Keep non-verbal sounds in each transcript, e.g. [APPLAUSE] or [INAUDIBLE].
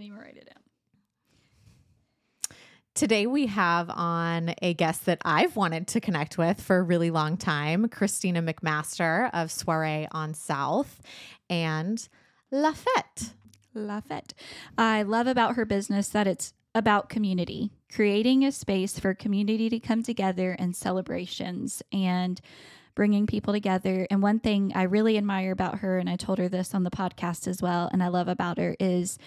didn't even write it down. Today we have on a guest that I've wanted to connect with for a really long time, Christina McMaster of Soiree on South and Le Fete. Lafette. I love about her business that it's about community, creating a space for community to come together and celebrations and bringing people together. And one thing I really admire about her, and I told her this on the podcast as well, and I love about her is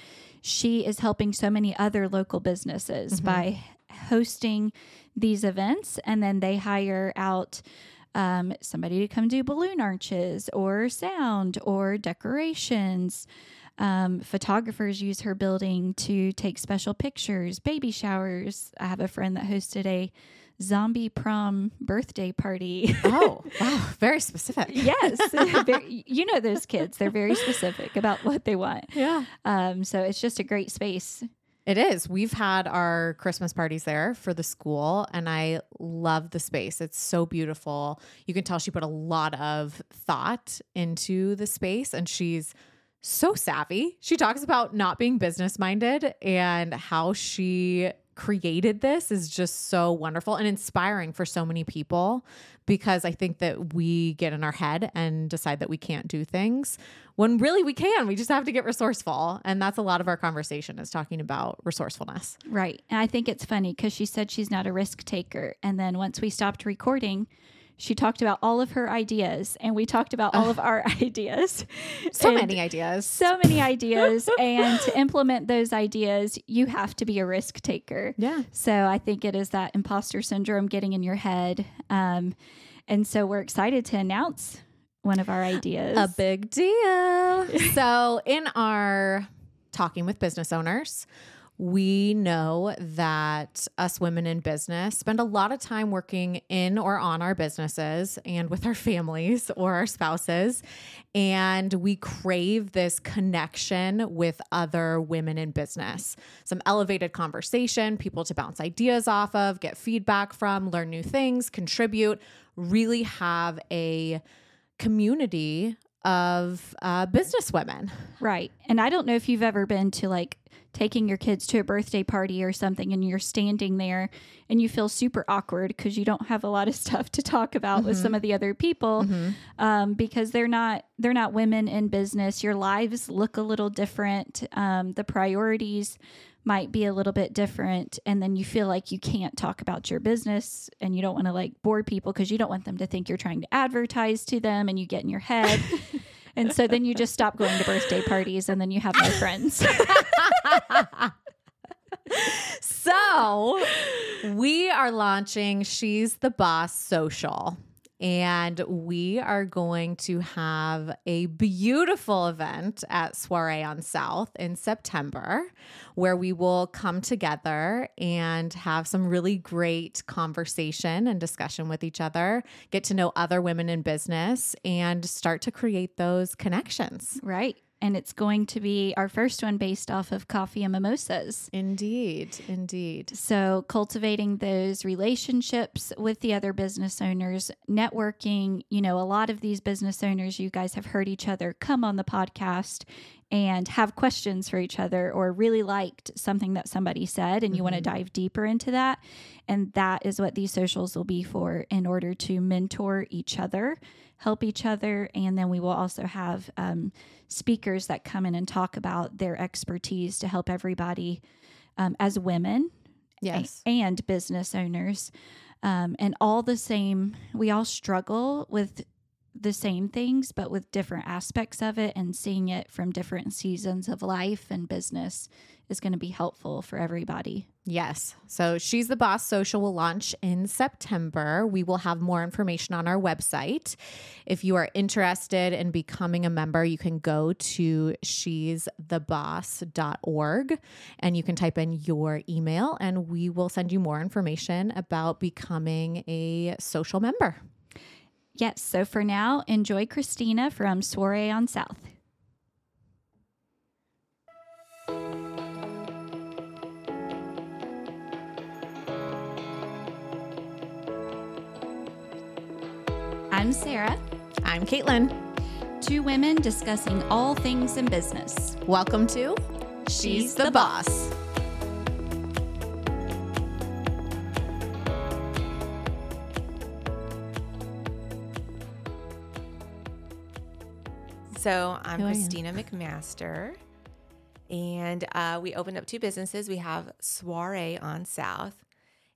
she is helping so many other local businesses mm-hmm. by hosting these events and then they hire out um, somebody to come do balloon arches or sound or decorations. Um, photographers use her building to take special pictures, baby showers. I have a friend that hosted a zombie prom birthday party. [LAUGHS] oh, wow. Very specific. yes. [LAUGHS] Very, you know those kids. They're very specific about what they want. Yeah. Um, so it's just a great space. It is. We've had our Christmas parties there for the school, and I love the space. It's so beautiful. You can tell she put a lot of thought into the space, and she's so savvy. She talks about not being business minded and how she created this is just so wonderful and inspiring for so many people because I think that we get in our head and decide that we can't do things when really we can. We just have to get resourceful. And that's a lot of our conversation is talking about resourcefulness. Right. And I think it's funny because she said she's not a risk taker. And then once we stopped recording, she talked about all of her ideas and we talked about all of our [LAUGHS] ideas. So many ideas. So many ideas. [LAUGHS] and to implement those ideas, you have to be a risk taker. Yeah. So I think it is that imposter syndrome getting in your head. Um, and so we're excited to announce one of our ideas. A big deal. [LAUGHS] so in our talking with business owners, we know that us women in business spend a lot of time working in or on our businesses and with our [LAUGHS] families or our spouses. And we crave this connection with other women in business. Some elevated conversation, people to bounce ideas off of, get feedback from, learn new things, contribute, really have a community of uh, business women. Right. And I don't know if you've ever been to like taking your kids to a birthday party or something and you're standing there and you feel super awkward because you don't have a lot of [LAUGHS] stuff to talk about mm-hmm. with some of the other people mm-hmm. um, because they're not they're not women in business your lives look a little different um, the priorities might be a little bit different and then you feel like you can't talk about your business and you don't want to like bore people because you don't want them to think you're trying to advertise to them and you get in your head [LAUGHS] and so then you just stop going to birthday parties and then you have no friends. [LAUGHS] so we are launching She's the Boss Social. And we are going to have a beautiful event at Soiree on South in September where we will come together and have some really great conversation and discussion with each other, get to know other women in business, and start to create those connections. Right and it's going to be our first one based off of coffee and mimosas. Indeed, indeed. So, cultivating those relationships with the other business owners, networking. You know, a lot of these business owners, you guys have heard each other come on the podcast and have questions for each other or really liked something that somebody said and you mm-hmm. want to dive deeper into that. And that is what these socials will be for in order to mentor each other help each other. And then we will also have um, speakers that come in and talk about their expertise to help everybody um, as women yes. A- and business owners. Um, and all the same, we all struggle with the same things, but with different aspects of it, and seeing it from different seasons of life and business is going to be helpful for everybody. Yes. So She's the Boss Social will launch in September. We will have more information on our website. If you are interested in becoming a member, you can go to she'stheboss.org and you can type in your email and we will send you more information about becoming a social member. Yes. So for now, enjoy Christina from Soiree on South. I'm Sarah. I'm Caitlin. Two women discussing all things in business. Welcome to She's the boss. So I'm? Christina McMaster, and uh, we opened up two businesses. We have Soiree on South,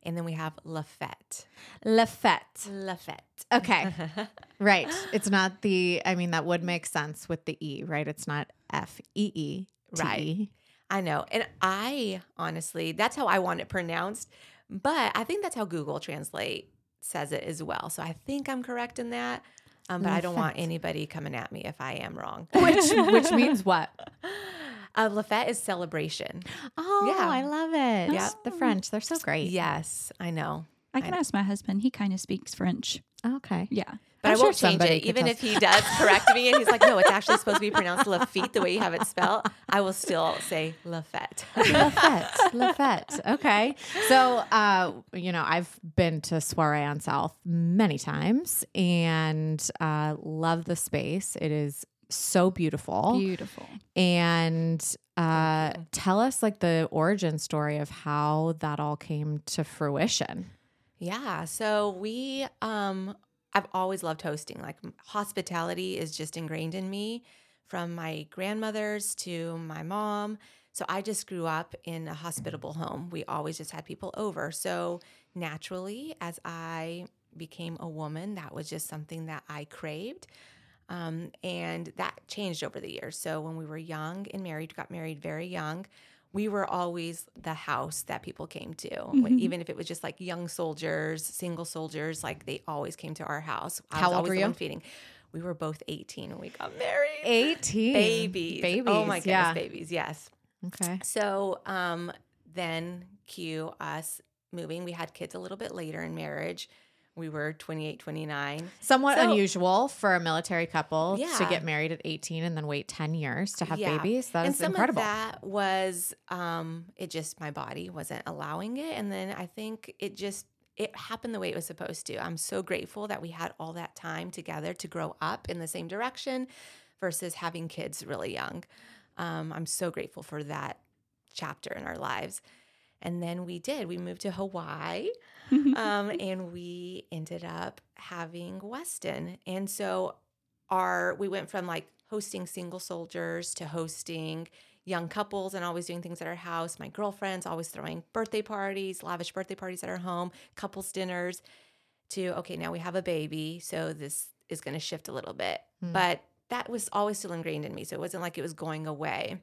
and then we have Le Fete. Lafette. Le Fete. Okay. [LAUGHS] right. It's not the, I mean, that would make sense with the E, right? It's not F E E. Right. I know, and I honestly, that's how I want it pronounced, but I think that's how Google Translate says it as well. So I think I'm correct in that. Um, but I don't want anybody coming at me if I am wrong. Which, which [LAUGHS] means what? Uh, Le Fete is celebration. Oh, Yeah. I love it. Yeah. The French, they're so great. Yes, I know. I can ask my husband. He kind of speaks French. Okay. Yeah. But I'm I won't change it. Even if he [LAUGHS] does correct me and he's like, no, it's actually supposed to be pronounced Lafitte the way you have it spelled, I will still say Le Fete. Lafette. Le Fete. Okay. So, uh, you know, I've been to Soiree on South many times and uh, love the space. It is so beautiful. Beautiful. And uh, tell us like the origin story of how that all came to fruition. Yeah. So we, um, I've always loved hosting. Like hospitality is just ingrained in me from my grandmothers to my mom. So I just grew up in a hospitable home. We always just had people over. So naturally, as I became a woman, that was just something that I craved. Um, and that changed over the years. So when we were young and married, got married very young, we were always the house that people came to. When- Even if it was just like young soldiers, single soldiers, like they always came to our house. I How was old were you? feeding. We were both 18 when we got married. 18. Babies. Babies. Oh my goodness, Yeah. babies. Yes. Okay. So um, then cue us moving. We had kids a little bit later in marriage. We were 28, 29. Somewhat So- unusual for a military couple to get married at 18 and then wait 10 years to have Yeah. babies. That is and some incredible. that was um, it just my body wasn't allowing it, and then I think it just it happened the way it was supposed to. I'm so grateful that we had all that time together to grow up in the same direction, versus having kids really young. Um, I'm so grateful for that chapter in our lives. And then we did. We moved to Hawaii [LAUGHS] um, and we ended up having Weston. And so our we went from like hosting single soldiers to hosting young couples and always doing things at our house. My girlfriends always throwing birthday parties, lavish birthday parties at our home, couples dinners to okay, now we have a baby, so this is going to shift a little bit. Hmm. But that was always still ingrained in me. So it wasn't like it was going away.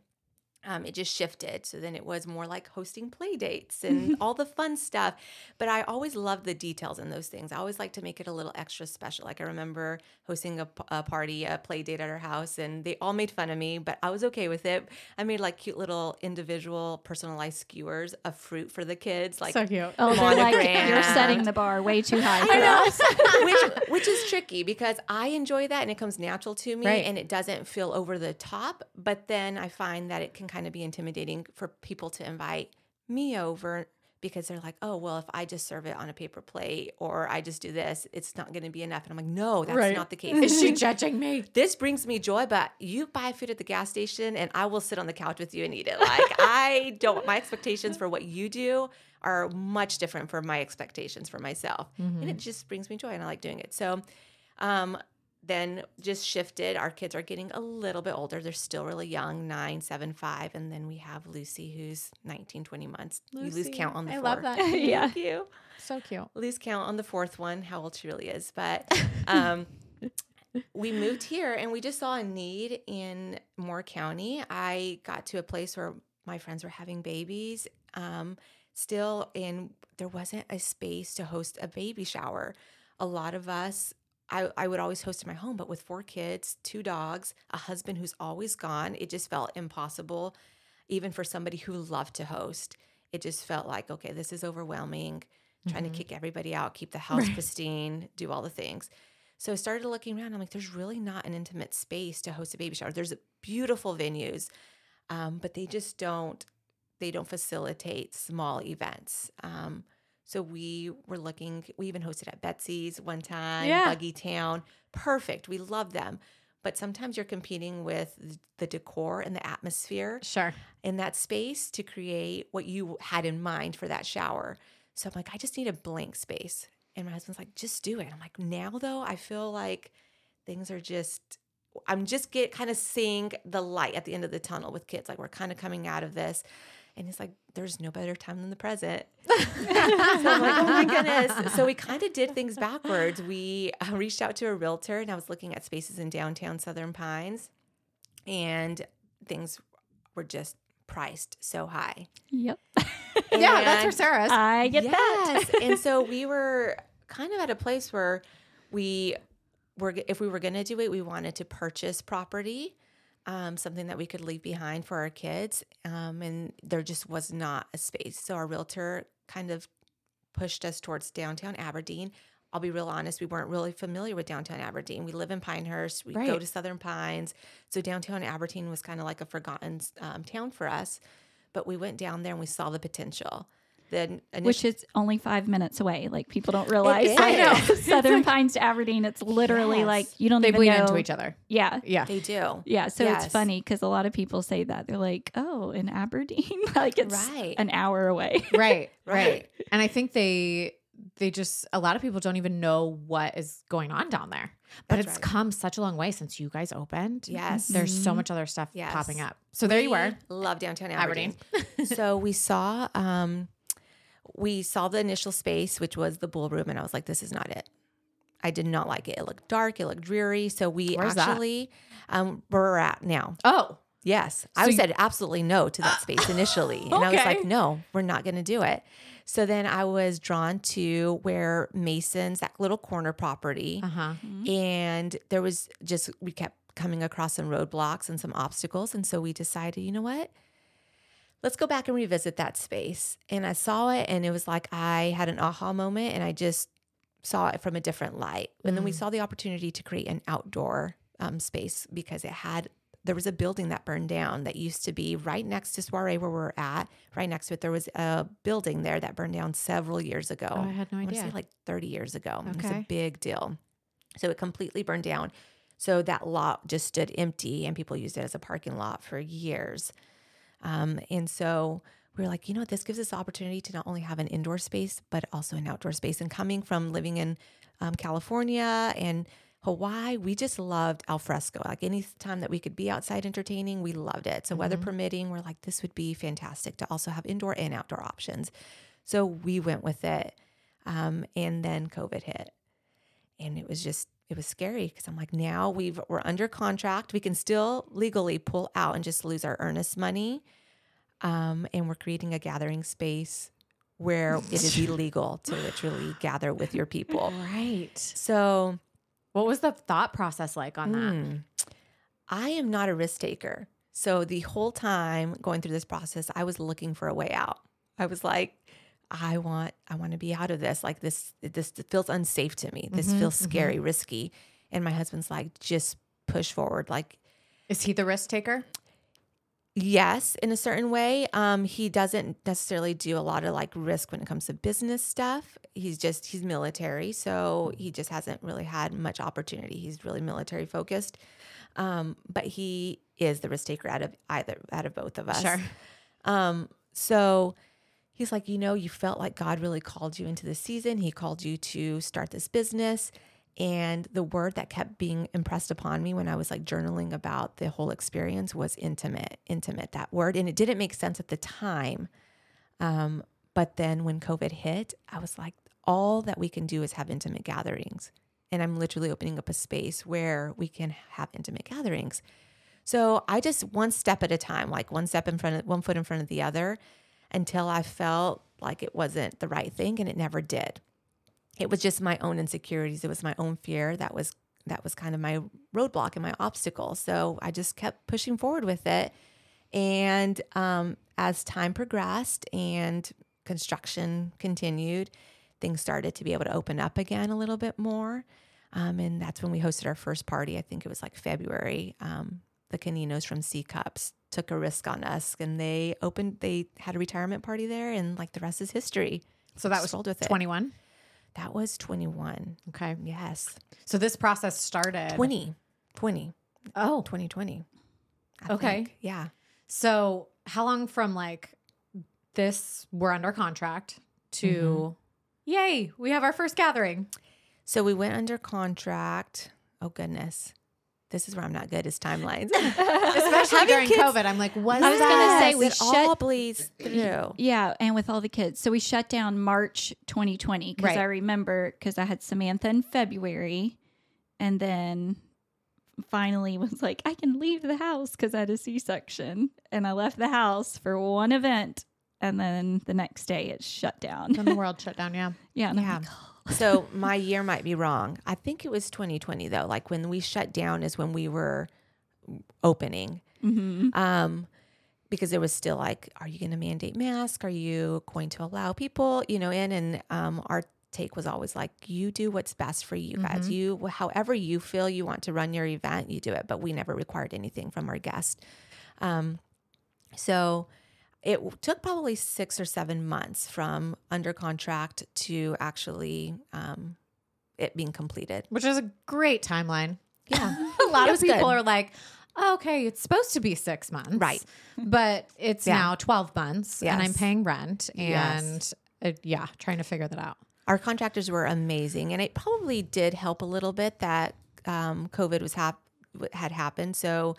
Um, it just shifted. So then it was more like hosting play dates [LAUGHS] and all the fun stuff. But I always loved the details in those things. I always like to make it a little extra special. Like I remember hosting a party, a play date at our house, and they all made fun of me, but I was okay with it. I made like cute little individual personalized skewers of fruit for the kids. Like so cute. Oh, they're like you're setting the bar way too high. For us. [LAUGHS] which [LAUGHS] which is tricky because I enjoy that and it comes natural to me Right. and it doesn't feel over the top. But then I find that it can kind of be intimidating for people to invite me over because they're like, oh well, if I just serve it on a paper plate or I just do this, it's not going to be enough. And I'm like, no, that's Right. not the case. Is she [LAUGHS] judging me? this brings me joy, but you buy food at the gas station and I will sit on the couch with you and eat it. Like [LAUGHS] I don't my expectations for what you do are much different from my expectations for myself. And it just brings me joy and I like doing it. So um then just shifted. Our kids are getting a little bit older. They're still really young, nine, seven, five. And then we have Lucy, who's 19, 20 months. you lose Lucy. count on the I four. love that. [LAUGHS] Yeah. Thank you So cute. lose count on the fourth one how old she really is but [LAUGHS] um we moved here and we just saw a need in moore county i got to a place where my friends were having babies um still in there wasn't a space to host a baby shower a lot of us I, I would always host in my home but with four kids two dogs a husband who's always gone it just felt impossible even for somebody who loved to host it just felt like okay this is overwhelming trying to kick everybody out keep the [LAUGHS] house pristine do all the things so I started looking around. I'm like, there's really not an intimate space to host a baby shower. There's beautiful venues, um, but they just don't. They don't facilitate small events. Um, so we were looking. We even hosted at Betsy's one time. Yeah. Buggy Town, perfect. We love them, but sometimes you're competing with the decor and the atmosphere Sure. in that space to create what you had in mind for that shower. So I'm like, I just need a blank space. And my husband's like, just do it. I'm like, now though, I feel like things are just, I'm just get kind of seeing the light at the end of the tunnel with kids. Like we're kind of coming out of this. And he's like, there's no better time than the present. [LAUGHS] [LAUGHS] so I'm like, oh my goodness. So we kind of did things backwards. We uh, reached out to a realtor and I was looking at spaces in downtown Southern Pines and things were just priced so high. Yep. [LAUGHS] Yeah, that's for And- Sarah's. I get that. and so we were kind of at a place where we were, if we were going to do it, we wanted to purchase property, um, something that we could leave behind for our kids. Um, and there just was not a space. So our realtor kind of pushed us towards downtown Aberdeen. I'll be real honest, we weren't really familiar with downtown Aberdeen. We live in Pinehurst, we go to Southern Pines. So downtown Aberdeen was kind of like a forgotten um, town for us. But we went down there and we saw the potential. The initial, Which is only five minutes away. Like people don't realize. I know. [LAUGHS] Southern Pines to Aberdeen. It's literally Yes. like you don't they even bleed know. into each other. Yeah. Yeah. they do. Yeah, so it's funny because a lot of people say that they're like, "Oh, in Aberdeen, [LAUGHS] like it's Right. an hour away." [LAUGHS] right right Right. and i think they they just a lot of people don't even know what is going on down there but That's it's right. come such a long way since you guys opened Yes. there's so Mhm. much other stuff Yes. popping up so there you We were Love downtown Aberdeen. Aberdeen. so we saw um we saw the initial space, which was the bull room, and I was like, this is not it. I did not like it. It looked dark, it looked dreary. So we Where's that? actually um where we're at now. oh Yes. I you- said absolutely no to that space initially. And I was like, no, we're not going to do it. So then I was drawn to where Mason's, that little corner property, uh-huh and there was just, we kept coming across some roadblocks and some obstacles. And so we decided, you know what? Let's go back and revisit that space. And I saw it, and it was like I had an aha moment, and I just saw it from a different light. And then we Mm. saw the opportunity to create an outdoor um, space because it had there was a building that burned down that used to be right next to Soiree where we're at. Right next to it, there was a building there that burned down several years ago. oh i had no I want to idea say like 30 years ago. Okay. It was a big deal. So it completely burned down. So that lot just stood empty and people used it as a parking lot for years. Um, and so we were like, you know, this gives us the opportunity to not only have an indoor space, but also an outdoor space. And coming from living in um, California and Hawaii, we just loved al fresco. Like any time that we could be outside entertaining, we loved it. So weather Mhm. permitting, we're like, this would be fantastic to also have indoor and outdoor options. So we went with it. Um, and then COVID hit. And it was just, it was scary because I'm like, now we've we're under contract. We can still legally pull out and just lose our earnest money. Um, and we're creating a gathering space where it is [LAUGHS] illegal to literally gather with your people. right So what was the thought process like on that Mm. I am not a risk taker. So the whole time going through this process, I was looking for a way out. I was like, I want, I want to be out of this. Like this, this feels unsafe to me. This Mhm, feels mhm. scary, risky. And my husband's like, just push forward. Like, is he the risk taker yes, in a certain way. Um, he doesn't necessarily do a lot of like risk when it comes to business stuff. He's just he's military, so he just hasn't really had much opportunity. He's really military focused. Um, but he is the risk taker out of either out of both of us. Sure. Um, so he's like, you know, you felt like God really called you into this season. He called you to start this business. And the word that kept being impressed upon me when I was like journaling about the whole experience was intimate, intimate, that word. And it didn't make sense at the time. Um, but then when COVID hit, I was like, all that we can do is have intimate gatherings. And I'm literally opening up a space where we can have intimate gatherings. So I just one step at a time, like one step in front of one foot in front of the other until I felt like it wasn't the right thing and it never did. It was just my own insecurities, it was my own fear that was that was kind of my roadblock and my obstacle. So I just kept pushing forward with it. And um, as time progressed and construction continued, things started to be able to open up again a little bit more. Um, and that's when we hosted our first party. I think it was like February. Um, the Caninos from C Cups took a risk on us and they opened, they had a retirement party there, and like the rest is history. so that was rolled with 21 That was 21. okay Yes. so this process started 20. 20. Oh, 2020. I Okay. think. Yeah. so how long from like this? We're under contract to, mm-hmm. yay, we have our first gathering. So we went under contract. Oh goodness. This is where I'm not good is timelines. [LAUGHS] Especially during kids- COVID, I'm like, was I was gonna say, we it shut- all bleeds through. [CLEARS THROAT] Yeah, and with all the kids. So we shut down March 2020 because Right. I remember because I had Samantha in February and then finally was like, I can leave the house because I had a C section. And I left the house for one event. And then the next day it shut down. then the [LAUGHS] world shut down. Yeah. yeah. And I'm Yeah. So my year might be wrong. I think it was 2020 though. Like when we shut down is when we were opening. mhm. Um, because it was still like, are you going to mandate mask? Are you going to allow people, you know, in? And um, our take was always like, you do what's best for you guys. You, however you feel you want to run your event, you do it. But we never required anything from our guests. Um, so it took probably six or seven months from under contract to actually um, it being completed. Which is a great timeline. Yeah. [LAUGHS] a lot of people good. are like, "Oh, okay, it's supposed to be six months. Right. But it's Yeah. now 12 months and I'm paying rent and Yes. uh, yeah, trying to figure that out. our contractors were amazing and it probably did help a little bit that um, covid was hap- had happened so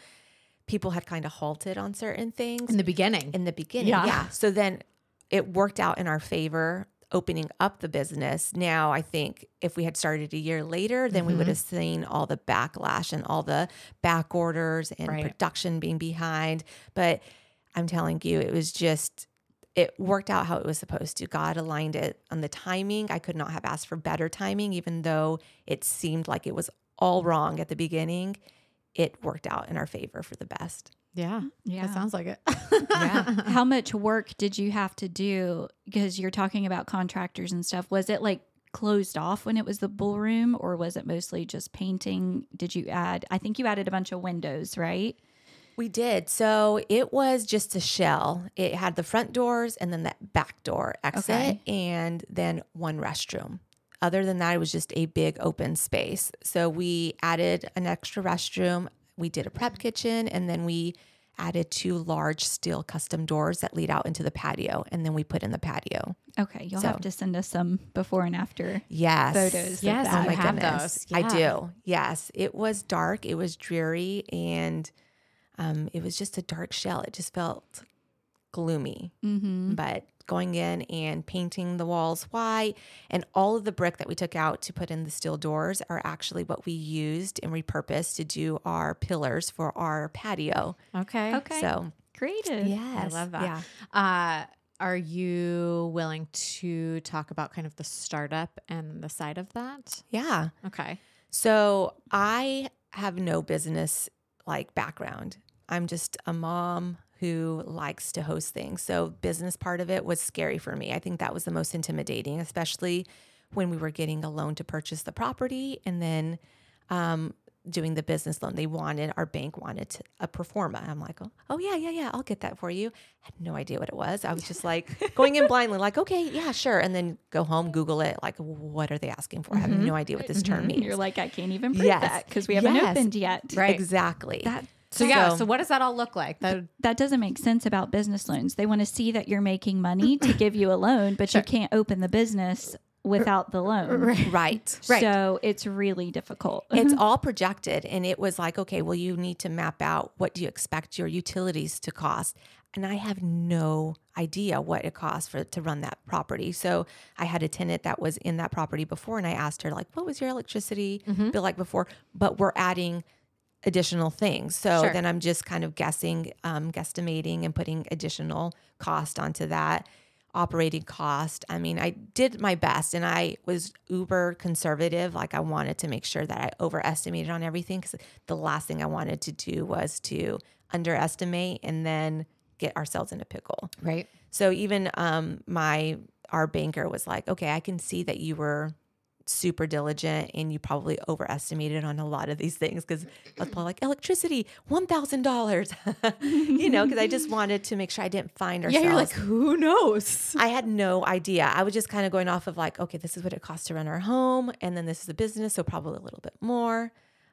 people had kind of halted on certain things In the beginning. in the beginning Yeah. yeah. so then it worked out in our favor opening up the business now i think if we had started a year later then we would mm-hmm. have seen all the backlash and all the back orders and Right. production being behind but i'm telling you it was just it worked out how it was supposed to. God aligned it on the timing. I could not have asked for better timing, even though it seemed like it was all wrong at the beginning. It worked out in our favor for the best. yeah. Yeah. That sounds like it. Yeah. [LAUGHS] How much work did you have to do? Because you're talking about contractors and stuff. Was it like closed off when it was the ballroom, or was it mostly just painting? Did you add? I think you added a bunch of windows, right? We did. So it was just a shell. It had the front doors and then that back door exit Okay. and then one restroom. Other than that, it was just a big open space. So we added an extra restroom. We did a prep kitchen and then we added two large steel custom doors that lead out into the patio. And then we put in the patio. Okay, you'll So- have to send us some before and after. Yes. Photos of Yes. Oh my goodness. those. I do. Yes. It was dark. It was dreary and um, it was just a dark shell. It just felt gloomy. Mm-hmm. But going in and painting the walls white and all of the brick that we took out to put in the steel doors are actually what we used and repurposed to do our pillars for our patio. Okay. Okay, So, creative. yes. I love that. Yeah. Uh, are you willing to talk about kind of the startup and the side of that? Yeah. Okay. So I have no business like background. I'm just a mom who likes to host things. So business part of it was scary for me. I think that was the most intimidating, especially when we were getting a loan to purchase the property and then um, doing the business loan. They wanted our bank wanted to, a pro forma. I'm like, oh, oh yeah, yeah, yeah, I'll get that for you. I had no idea what it was. I was just like [LAUGHS] going in blindly, like, okay, yeah, sure, and then go home, Google it. Like, what are they asking for? I have no idea what this term means. You're like, I can't even prove Yes. that because we haven't Yes. opened yet. Right. Exactly. That So yeah. So- So what does that all look like? That that doesn't make sense about business loans. They want to see that you're making money to give you a loan, but you can't open the business without the loan. right. Right. So it's really difficult. it's mm-hmm. all projected and it was like okay well you need to map out what do you expect your utilities to cost and i have no idea what it costs for to run that property so i had a tenant that was in that property before and i asked her like what was your electricity mm-hmm. bill like before but we're adding additional things so Sure. then i'm just kind of guessing um, guesstimating and putting additional cost onto that operating cost. I mean, I did my best and I was uber conservative. Like I wanted to make sure that I overestimated on everything because the last thing I wanted to do was to underestimate and then get ourselves in a pickle. right. So even um, my our banker was like, okay, I can see that you were super diligent and you probably overestimated on a lot of these things because I was probably like electricity, one thousand dollars, [LAUGHS] you know, because I just wanted to make sure I didn't find ourselves. Yeah. You're like, who knows? I had no idea. I was just kind of going off of like, okay, this is what it costs to run our home, and then this is a business, so probably a little bit more.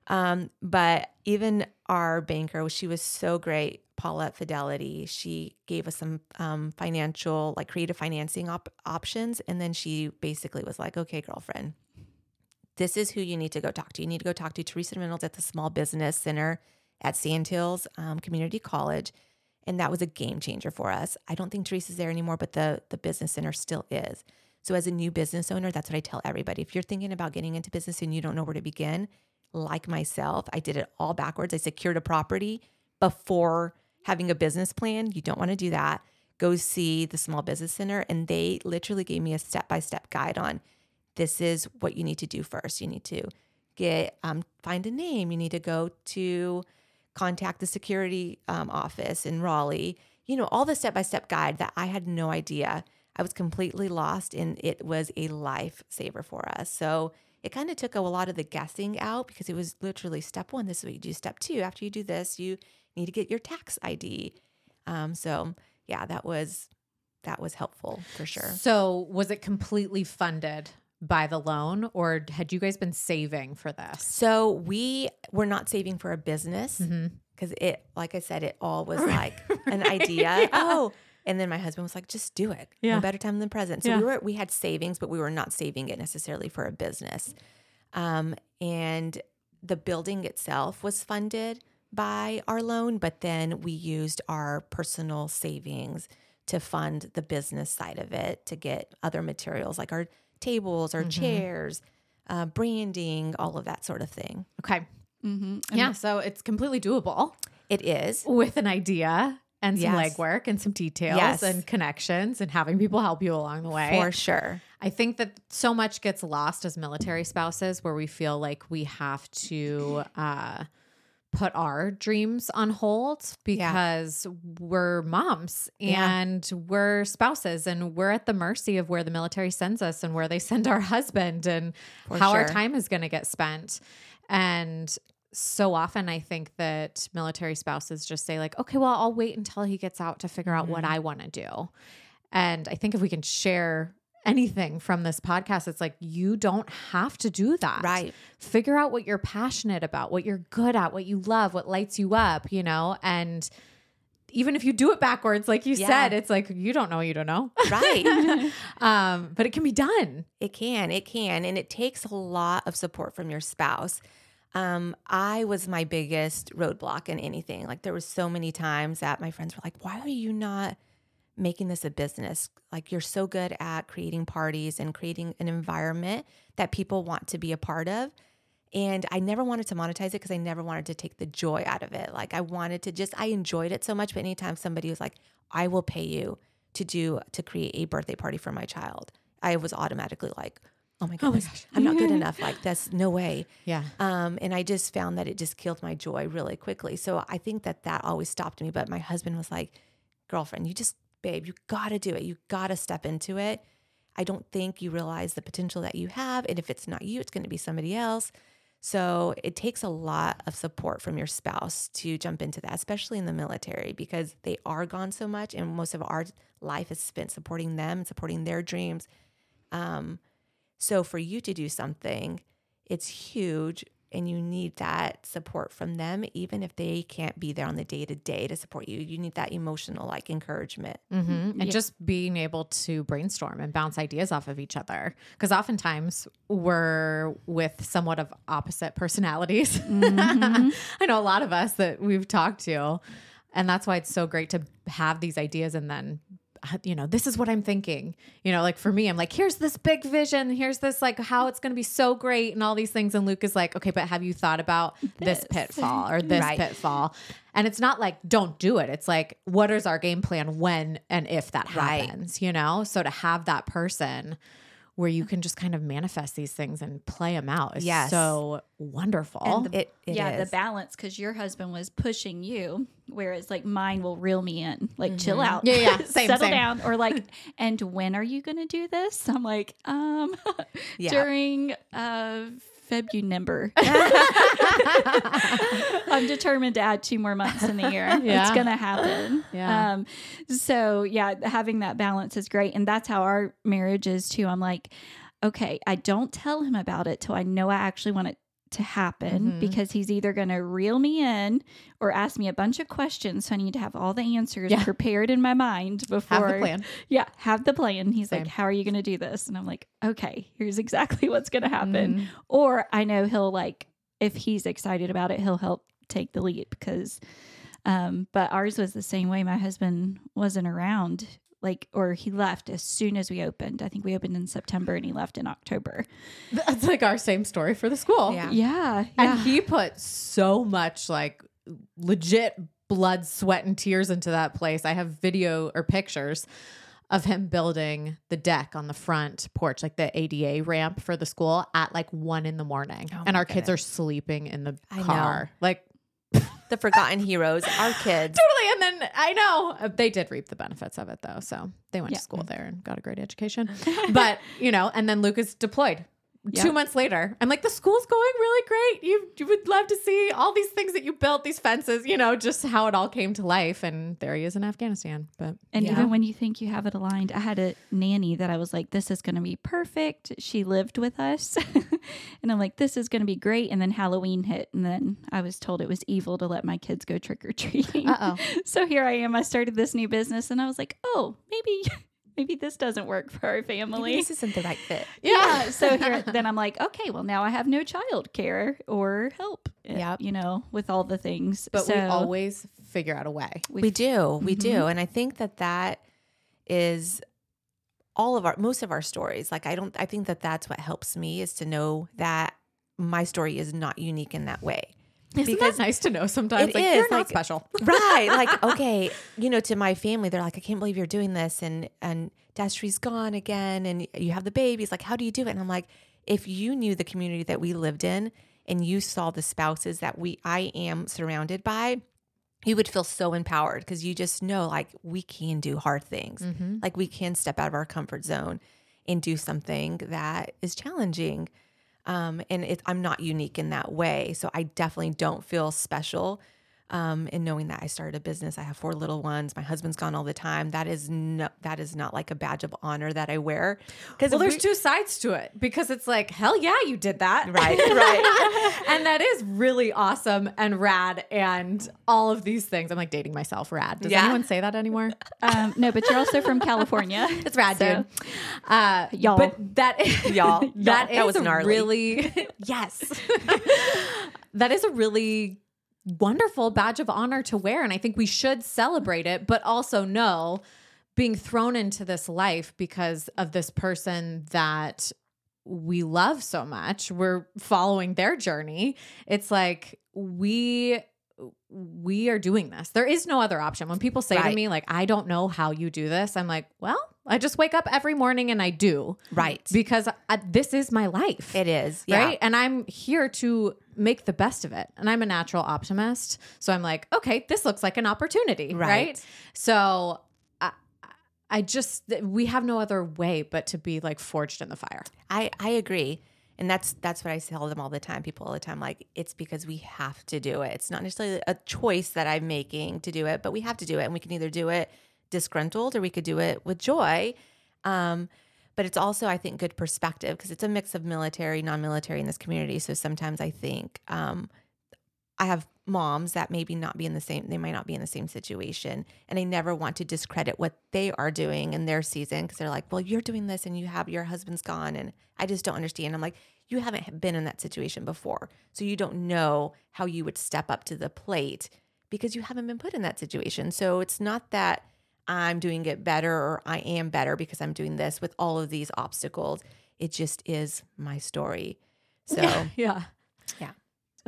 Um, but even our banker, she was so great, Paula at Fidelity. She gave us some um, financial, like creative financing op- options. And then she basically was like, okay, girlfriend, this is who you need to go talk to. You need to go talk to Teresa Reynolds at the Small Business Center at Sandhills um, Community College. And that was a game changer for us. I don't think Teresa's there anymore, but the, the business center still is. So, as a new business owner, that's what I tell everybody. If you're thinking about getting into business and you don't know where to begin, like myself, I did it all backwards. I secured a property before having a business plan. You don't want to do that. Go see the Small Business Center, and they literally gave me a step by step guide on this is what you need to do first. You need to get um, find a name. You need to go to contact the security um, office in Raleigh. You know all the step by step guide that I had no idea. I was completely lost, and it was a lifesaver for us. So it kind of took a lot of the guessing out because it was literally step one. This is what you do. Step two, after you do this, you need to get your tax ID. Um, so yeah, that was that was helpful for sure. So, was it completely funded by the loan or had you guys been saving for this? So we were not saving for a business because it, like I said, it all was [LAUGHS] like an [LAUGHS] idea. Oh, and then my husband was like, "Just do it. Yeah. No better time than present." So Yeah. we were we had savings, but we were not saving it necessarily for a business. Um, and the building itself was funded by our loan, but then we used our personal savings to fund the business side of it to get other materials like our tables, our chairs, uh, branding, all of that sort of thing. Okay. Mm-hmm. Yeah. So, it's completely doable It is. with an idea and some Yes. legwork and some details Yes. and connections and having people help you along the way. For sure. I think that so much gets lost as military spouses where we feel like we have to uh, put our dreams on hold because we're moms Yeah. and we're spouses and we're at the mercy of where the military sends us and where they [LAUGHS] send our husband and For how our time is going to get spent. And so often I think that military spouses just say like, okay, well, I'll wait until he gets out to figure out Mm-hmm. what I want to do. And I think if we can share anything from this podcast, it's like you don't have to do that. Right. Figure out what you're passionate about, what you're good at, what you love, what lights you up, you know? And even if you do it backwards, like you Yeah. said, it's like you don't know, you don't know. Right. [LAUGHS] um, but it can be done. It can, it can. And it takes a lot of support from your spouse. Um, I was my biggest roadblock in anything. Like there was so many times that my friends were like, why are you not making this a business? Like you're so good at creating parties and creating an environment that people want to be a part of. And I never wanted to monetize it because I never wanted to take the joy out of it. Like I wanted to just, I enjoyed it so much. But anytime somebody was like, I will pay you to do, to create a birthday party for my child, I was automatically like, oh my goodness, I'm not good [LAUGHS] enough. Like that's no way. Yeah. Um, and I just found that it just killed my joy really quickly. So I think that that always stopped me. But my husband was like, girlfriend, you just, babe, you got to do it. You got to step into it. I don't think you realize the potential that you have. And if it's not you, it's going to be somebody else. So it takes a lot of support from your spouse to jump into that, especially in the military, because they are gone so much. And most of our life is spent supporting them supporting their dreams. Um, so for you to do something, it's huge and you need that support from them even if they can't be there on the day to day to support you. You need that emotional like encouragement. hmm And just being able to brainstorm and bounce ideas off of each other. Because oftentimes we're with somewhat of opposite personalities. [LAUGHS] I know a lot of us that we've talked to. And that's why it's so great to have these ideas and then you know, this is what I'm thinking. You know, like for me, I'm like, here's this big vision. Here's this, like, how it's going to be so great and all these things. And Luke is like, okay, but have you thought about this, pitfall or [LAUGHS] this Right. pitfall? And it's not like, don't do it. It's like, what is our game plan when and if that Right. happens, you know? So to have that person where you can just kind of manifest these things and play them out is Yes. so wonderful. And the- It, it yeah, is. the balance because your husband was pushing you, whereas like mine will reel me in, like chill out, Yeah, yeah, [LAUGHS] same, settle same. down, or like, [LAUGHS] and when are you going to do this? I'm like, um, [LAUGHS] Yeah. during uh Febunimber. [LAUGHS] I'm determined to add two more months in the year. It's going to happen. Yeah. Um, so yeah, having that balance is great, and that's how our marriage is too. I'm like, okay, I don't tell him about it till I know I actually want to to happen Mhm. because he's either going to reel me in or ask me a bunch of questions. So I need to have all the answers Yeah. prepared in my mind before. Have the plan. Yeah, have the plan. He's Same. like, How are you going to do this? And I'm like, Okay, here's exactly [LAUGHS] what's going to happen. Mhm. Or I know he'll like, if he's excited about it, he'll help take the lead because, um, but ours was the same way. My husband wasn't around, like, or he left as soon as we opened. I think we opened in September and he left in October. That's like our same story for the school. Yeah. Yeah. And Yeah. he put so much like legit blood, sweat, and tears into that place. I have video or pictures of him building the deck on the front porch, like the ADA ramp for the school at like one in the morning. Oh and my our kids are sleeping in the I know. car. Like The forgotten heroes, our kids. totally. And then I know uh, they did reap the benefits of it though. So they went Yeah. to school there and got a great education. [LAUGHS] but, you know, and then Lucas deployed. Yeah. Two months later, I'm like, the school's going really great. You you would love to see all these things that you built, these fences, you know, just how it all came to life. And there he is in Afghanistan. But And Yeah. even when you think you have it aligned, I had a nanny that I was like, this is going to be perfect. She lived with us. [LAUGHS] and I'm like, this is going to be great. And then Halloween hit. And then I was told it was evil to let my kids go trick or treating. [LAUGHS] So here I am. I started this new business and I was like, oh, maybe. Maybe this doesn't work for our Maybe family. this isn't the right fit. [LAUGHS] Yeah. [LAUGHS] So here, [LAUGHS] then I'm like, okay, well now I have no child care or help. Yeah. You know, with all the things. but so we always figure out a way. We do. We Mhm. do. And I think that that is all of our most of our stories. Like I don't I think that that's what helps me is to know that my story is not unique in that way. Isn't Because nice to know sometimes? it like, is, you're not like- special. [LAUGHS] right like okay you know to my family they're like i can't believe you're doing this and and Destry's gone again and you have the babies like how do you do it and i'm like if you knew the community that we lived in and you saw the spouses that we i am surrounded by you would feel so empowered because you just know like we can do hard things Mm-hmm. like we can step out of our comfort zone and do something that is challenging um, and it, i'm not unique in that way. So i definitely don't feel special um, in knowing that i started a business i have four little ones my husband's gone all the time that is no that is not like a badge of honor that i wear because Well, there's two sides to it because it's like, hell yeah, you did that. Right, right. [LAUGHS] and that is really awesome and rad and all of these things. I'm like dating myself, rad. Does Yeah. anyone say that anymore? [LAUGHS] um, no, but you're also from California. [LAUGHS] It's rad, So- dude. Uh, Y'all. But that Y'all. that Y'all. That is was a gnarly. really yes. that is a really wonderful badge of honor to wear, and I think we should celebrate it. But also know being thrown into this life because of this person that we love so much. We're following their journey. It's like we we are doing this. There is no other option. When people say to me like I don't know how you do this, I'm like, well, I just wake up every morning and I do right because I, this is my life. it is yeah. Right. And I'm here to make the best of it. And I'm a natural optimist. So I'm like, okay, this looks like an opportunity. Right. Right. So I, I just, we have no other way but to be like forged in the fire. I I agree. And that's that's what I tell them all the time. People all the time, like it's because we have to do it. It's not necessarily a choice that I'm making to do it, but we have to do it, and we can either do it disgruntled or we could do it with joy. Um, but it's also, I think, good perspective because it's a mix of military, non-military in this community. So sometimes I think um, I have moms that maybe not be in the same, they might not be in the same situation, and I never want to discredit what they are doing in their season because they're like, well, you're doing this and you have your husband's gone, and I just don't understand. I'm like, you haven't been in that situation before, so you don't know how you would step up to the plate because you haven't been put in that situation. So it's not that I'm doing it better or I am better because I'm doing this with all of these obstacles. It just is my story. So [LAUGHS] yeah. Yeah.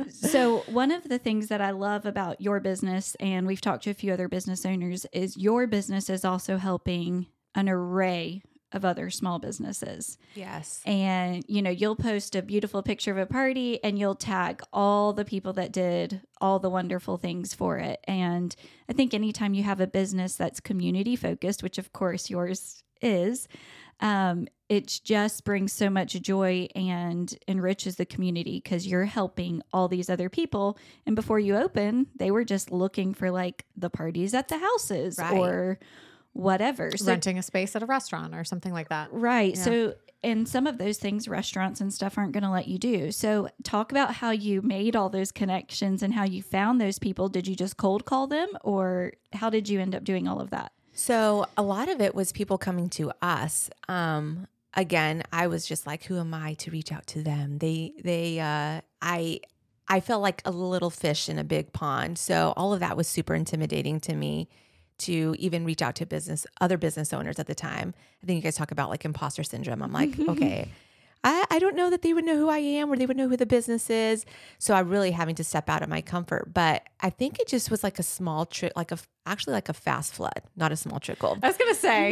so one of the things that I love about your business, and we've talked to a few other business owners, is your business is also helping an array of other small businesses. yes, And you know, you'll post a beautiful picture of a party and you'll tag all the people that did all the wonderful things for it. And I think anytime you have a business that's community focused, which of course yours is, um, it just brings so much joy and enriches the community because you're helping all these other people. And before you open, they were just looking for like the parties at the houses Right. or whatever. So Renting a space at a restaurant or something like that. Right. Yeah. So and some of those things restaurants and stuff aren't going to let you do. So talk about how you made all those connections and how you found those people. Did you just cold call them or how did you end up doing all of that? So a lot of it was people coming to us. Um, again, I was just like, who am I to reach out to them? They, they, uh, I, I felt like a little fish in a big pond. So all of that was super intimidating to me to even reach out to business, other business owners at the time. I think you guys talk about like imposter syndrome. I'm like, [LAUGHS] okay, I, I don't know that they would know who I am or they would know who the business is. So I'm really having to step out of my comfort. But I think it just was like a small trick, like a actually like a fast flood, not a small trickle. I was gonna say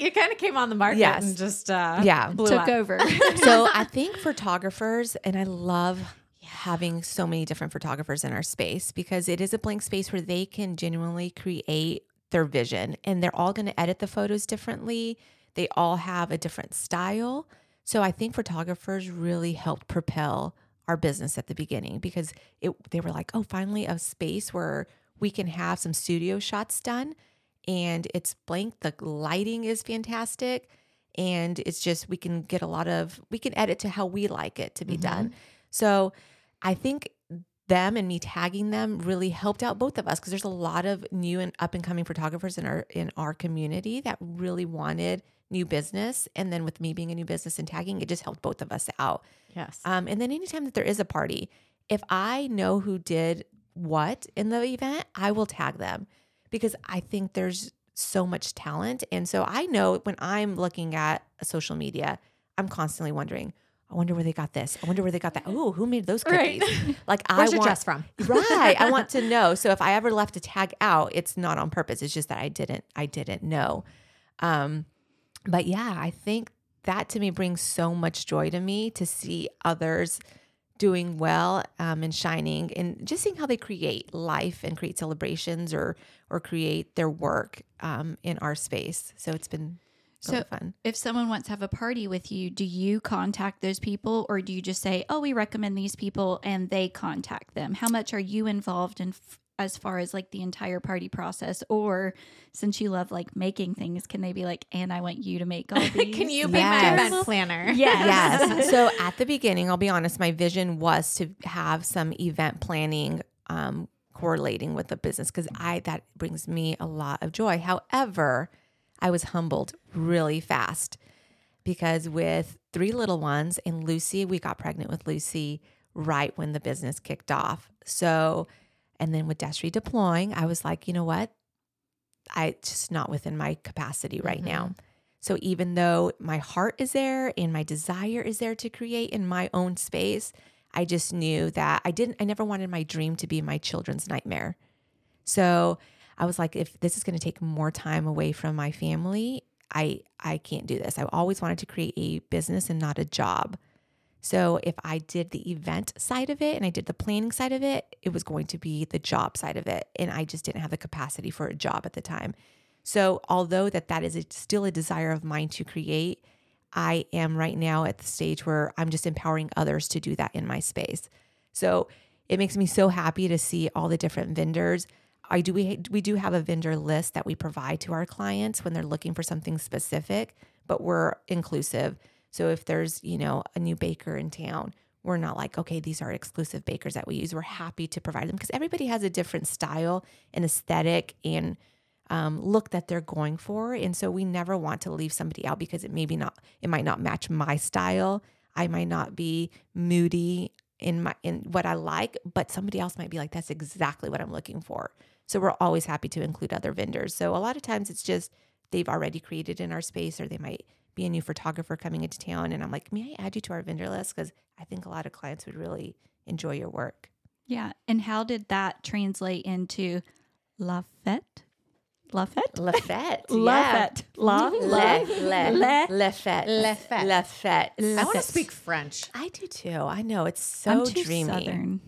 you kind of came on the market Yes. and just uh, Yeah. blew Took up. over. [LAUGHS] so I think photographers, and I love having so many different photographers in our space because it is a blank space where they can genuinely create their vision and they're all going to edit the photos differently. They all have a different style. So I think photographers really helped propel our business at the beginning because it they were like, "Oh, finally a space where we can have some studio shots done and it's blank. The lighting is fantastic and it's just we can get a lot of we can edit to how we like it to be mm-hmm. done. So I think them and me tagging them really helped out both of us because there's a lot of new and up and coming photographers in our in our community that really wanted new business and then with me being a new business and tagging it just helped both of us out Yes. um, and then anytime that there is a party, if I know who did what in the event, I will tag them because I think there's so much talent. And so I know when I'm looking at a social media, I'm constantly wondering, I wonder where they got this. I wonder where they got that. Oh, who made those Right. cookies? [LAUGHS] Like I Where's your want dress from? [LAUGHS] right. I want to [LAUGHS] know. So if I ever left a tag out, it's not on purpose. It's just that I didn't I didn't know. Um but yeah, I think that to me brings so much joy to me to see others doing well um, and shining and just seeing how they create life and create celebrations or or create their work um, in our space. So it's been So- fun. if someone wants to have a party with you, do you contact those people or do you just say, "Oh, we recommend these people," and they contact them? How much are you involved in f- as far as like the entire party process? Or since you love like making things, can they be like, "And I want you to make all [LAUGHS] these"? Can you be Yes. my event planner? [LAUGHS] Yes. yes. [LAUGHS] So at the beginning, I'll be honest, my vision was to have some event planning um, correlating with the business because I that brings me a lot of joy. However, I was humbled really fast because with three little ones and Lucy, we got pregnant with Lucy right when the business kicked off. So, and then with Destry deploying, I was like, you know what? I just not within my capacity right mm-hmm. now. So even though my heart is there and my desire is there to create in my own space, I just knew that I didn't I never wanted my dream to be my children's nightmare. So I was like if this is going to take more time away from my family, I I can't do this. I always wanted to create a business and not a job. So if I did the event side of it and I did the planning side of it, it was going to be the job side of it and I just didn't have the capacity for a job at the time. So although that that is a, still a desire of mine to create, I am right now at the stage where I'm just empowering others to do that in my space. So it makes me so happy to see all the different vendors. I do we we do have a vendor list that we provide to our clients when they're looking for something specific, but we're inclusive. So if there's, you know, a new baker in town, we're not like, okay, these are exclusive bakers that we use. We're happy to provide them because everybody has a different style and aesthetic and um, look that they're going for. And so we never want to leave somebody out because it maybe not, it might not match my style. I might not be moody in my in what I like, but somebody else might be like, that's exactly what I'm looking for. So we're always happy to include other vendors. So a lot of times it's just they've already created in our space, or they might be a new photographer coming into town, and I'm like, may I add you to our vendor list because I think a lot of clients would really enjoy your work. Yeah. And how did that translate into Lafette? Lafette? Lafette, [LAUGHS] Lafette. La, Le, la, fête. La fête. La fête. La fête. I want to speak French. I do too. I know it's so I'm too dreamy. southern.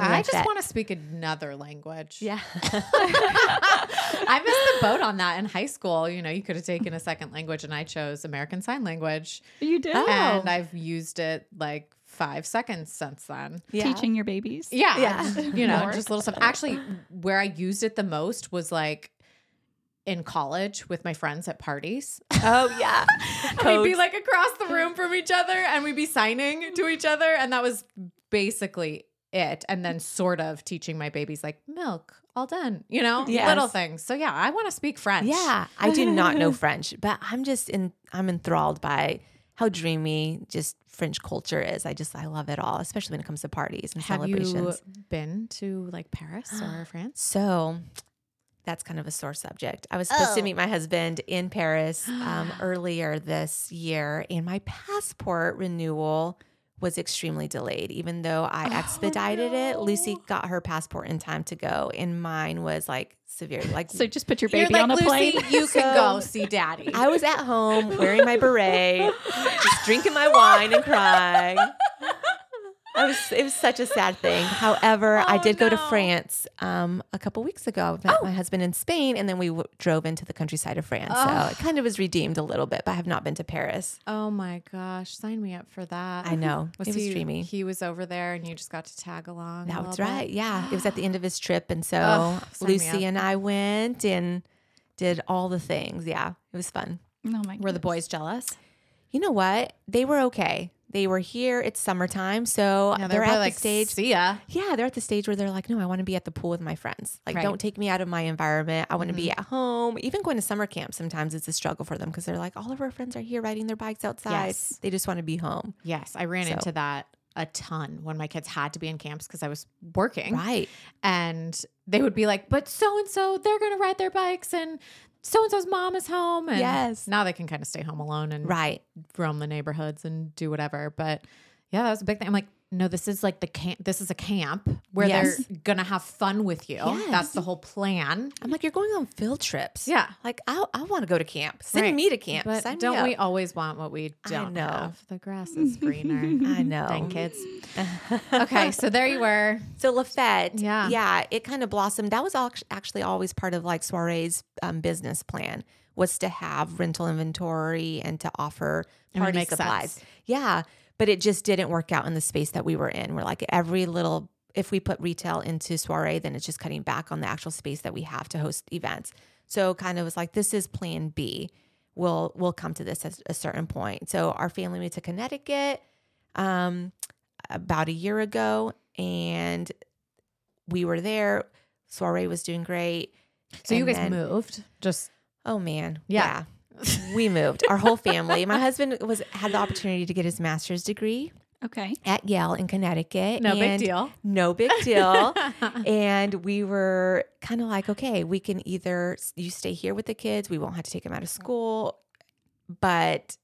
I just Lafette. want to speak another language. Yeah. [LAUGHS] I missed the boat on that in high school. You know, you could have taken a second language, and I chose American Sign Language, You did? and oh. I've used it like five seconds since then. yeah. Teaching your babies. Yeah, Yeah. you know, More. just little stuff. Actually, where I used it the most was like in college with my friends at parties. Oh yeah. [LAUGHS] we'd be like across the room from each other and we'd be signing to each other. And that was basically it. And then sort of teaching my babies like milk, all done, you know, Yes. little things. So yeah, I want to speak French. Yeah, I do not know [LAUGHS] French, but I'm just in. I'm enthralled by how dreamy just French culture is. I just I love it all, especially when it comes to parties and Have you celebrations. been to like Paris or [GASPS] France? So that's kind of a sore subject. I was supposed to meet my husband in Paris um, [GASPS] earlier this year, and my passport renewal was extremely delayed. Even though I oh, expedited it, Lucy got her passport in time to go, and mine was like severe. Like So just put your You're baby like, on a Lucy, plane. you can go [LAUGHS] see daddy. I was at home wearing my beret, just drinking my wine and crying. [LAUGHS] I was, it was such a sad thing. However, I Oh, did go to. France um, a couple weeks ago. I met my husband in Spain, and then we w- drove into the countryside of France. So it kind of was redeemed a little bit, but I have not been to Paris. oh my gosh, sign me up for that. I know. [LAUGHS] Was it was he, dreamy. He was over there and you just got to tag along. a That's little bit? right. Yeah. It was at the end of his trip. And so Ugh, Lucy and I went and did all the things. Yeah. It was fun. oh my Were the boys jealous? You know what? They were okay. They were here. It's summertime. So Yeah, they're, probably at like, the stage. See ya. Yeah, they're at the stage where they're like, no, I want to be at the pool with my friends. Like, Right. Mm-hmm. don't take me out of my environment. I want to be at home. Even going to summer camp sometimes it's a struggle for them because they're like, all of our friends are here riding their bikes outside. Yes. They just want to be home. Yes, I ran So- into that a ton when my kids had to be in camps because I was working. Right. And they would be like, but so and so, they're going to ride their bikes and so and so's mom is home. And Yes. now they can kind of stay home alone and Right. roam the neighborhoods and do whatever. But yeah, that was a big thing. I'm like, no, this is like the camp. This is a camp where Yes. they're gonna have fun with you. Yes. That's the whole plan. I'm like, you're going on field trips. Yeah. Like, I, I want to go to camp. Send Right. me to camp. But Sign don't we always want what we don't know. have? The grass is [LAUGHS] greener. I know. Dang kids. [LAUGHS] okay, so there you were. So Le Fete, Yeah. yeah, it kind of blossomed. That was actually always part of like Soiree's um, business plan was to have rental inventory and to offer party supplies. sense. Yeah, but it just didn't work out in the space that we were in. We're like every little if we put retail into Soiree, then it's just cutting back on the actual space that we have to host events. So kind of was like this is plan B. We'll we'll come to this at a certain point. So our family moved to Connecticut um, about a year ago, and we were there. Soiree was doing great. So you guys then- moved. Just Oh man, Yeah. yeah. We moved. Our whole family. My husband was had the opportunity to get his master's degree Okay. at Yale in Connecticut. no big deal. No big deal. [LAUGHS] and we were kind of like, okay, we can either you stay here with the kids, we won't have to take them out of school, but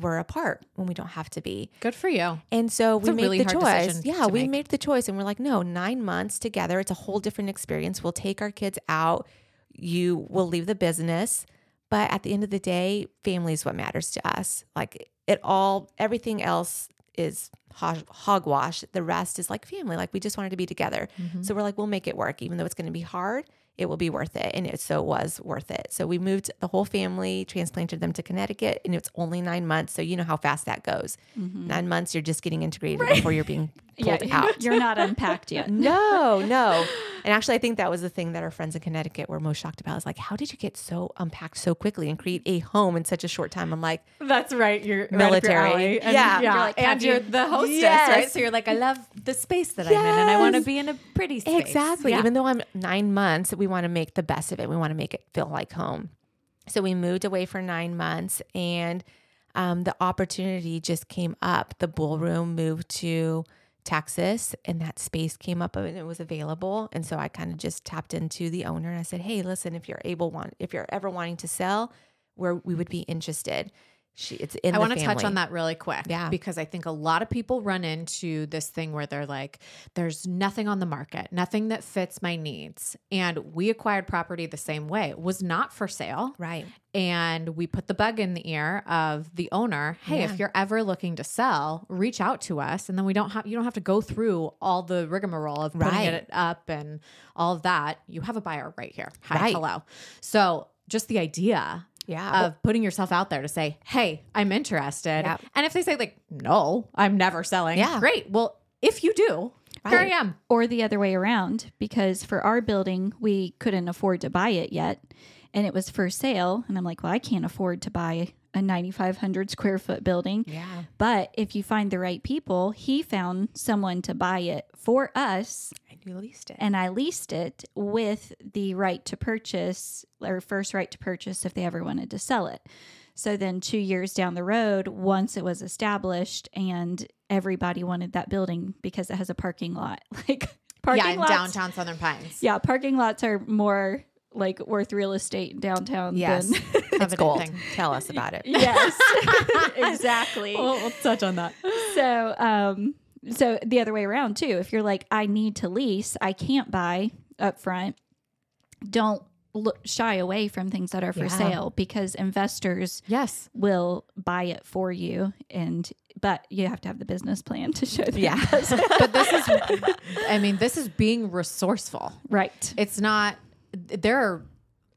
we're apart when we don't have to be. Good for you. And so It's we made really the choice. Yeah, we make. made the choice and we're like, no, nine months together. It's a whole different experience. We'll take our kids out. You will leave the business. But at the end of the day, family is what matters to us. Like it all, everything else is hog- hogwash. The rest is like family. Like we just wanted to be together. Mm-hmm. So we're like, we'll make it work. Even though it's going to be hard, it will be worth it. And it so was worth it. So we moved the whole family, transplanted them to Connecticut, and it's only nine months. So you know how fast that goes. Nine months, you're just getting integrated before you're being [LAUGHS] pulled Yeah, out. [LAUGHS] you're not unpacked yet. [LAUGHS] No, no. And actually, I think that was the thing that our friends in Connecticut were most shocked about. Is like, how did you get so unpacked so quickly and create a home in such a short time? I'm like, That's right. You're Military. And, Yeah. yeah. You're like, and you're you- the hostess, Yes. right? So you're like, I love the space that I'm in, and I want to be in a pretty space. Exactly. Yeah. Even though I'm nine months, we want to make the best of it. We want to make it feel like home. So we moved away for nine months and um, the opportunity just came up. The ballroom moved to Texas and that space came up and it was available. And so I kind of just tapped into the owner and I said, Hey, listen, if you're able want if you're ever wanting to sell, where we would be interested. She it's in I want to touch on that really quick. Yeah. Because I think a lot of people run into this thing where they're like, there's nothing on the market, nothing that fits my needs. And we acquired property the same way. It was not for sale. Right. And we put the bug in the ear of the owner. Hey, Yeah. if you're ever looking to sell, reach out to us. And then we don't have you don't have to go through all the rigmarole of putting Right. it up and all of that. You have a buyer right here. Hi, Right. hello. So just the idea Yeah. of putting yourself out there to say, "Hey, I'm interested." Yeah. And if they say like, "No, I'm never selling." Yeah. Great. Well, if you do, here I am. or the other way around because for our building we couldn't afford to buy it yet and it was for sale. And I'm like, well, I can't afford to buy a 9,500 square foot building. Yeah. But if you find the right people, he found someone to buy it for us And you leased it. and I leased it with the right to purchase or first right to purchase if they ever wanted to sell it. So then 2 years down the road, once it was established and everybody wanted that building because it has a parking lot. [LAUGHS] Like parking yeah, in lots, downtown Southern Pines. Yeah, parking lots are more like worth real estate in downtown yes. than [LAUGHS] it's gold. Tell us about it. [LAUGHS] Yes. [LAUGHS] exactly. We'll, we'll touch on that. so um so the other way around too if you're like i need to lease i can't buy up front don't look shy away from things that are for Yeah. sale because investors Yes. will buy it for you and but you have to have the business plan to show them Yeah. But this is, I mean, this is being resourceful. right It's not, there are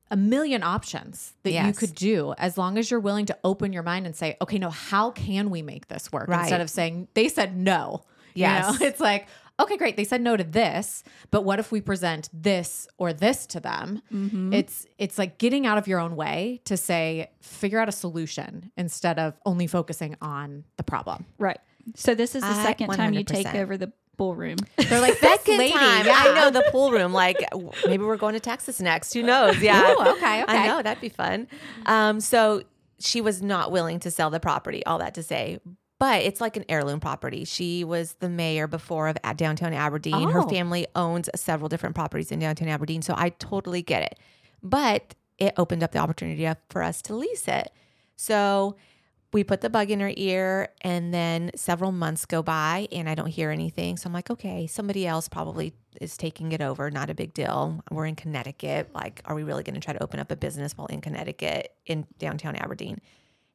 a million options that you could do as long as you're willing to open your mind and say, okay, no, how can we make this work? Right. Instead of saying, they said no. You Yes. know, [LAUGHS] it's like, okay, great. They said no to this, but what if we present this or this to them? Mm-hmm. It's it's like getting out of your own way to say, figure out a solution instead of only focusing on the problem. right so this is the I- second time you take over the ballroom They're like, this Second lady, time. yeah. I know the pool room. Like [LAUGHS] maybe we're going to Texas next. Who knows? Yeah. Ooh, okay, okay. I know that'd be fun. Um, so she was not willing to sell the property. All that to say. But it's like an heirloom property. She was the mayor before of downtown Aberdeen. Her Oh. family owns several different properties in downtown Aberdeen. So I totally get it. But it opened up the opportunity for us to lease it. So we put the bug in her ear and then several months go by and I don't hear anything. So I'm like, okay, somebody else probably is taking it over. Not a big deal. We're in Connecticut. Like, are we really going to try to open up a business while in Connecticut in downtown Aberdeen?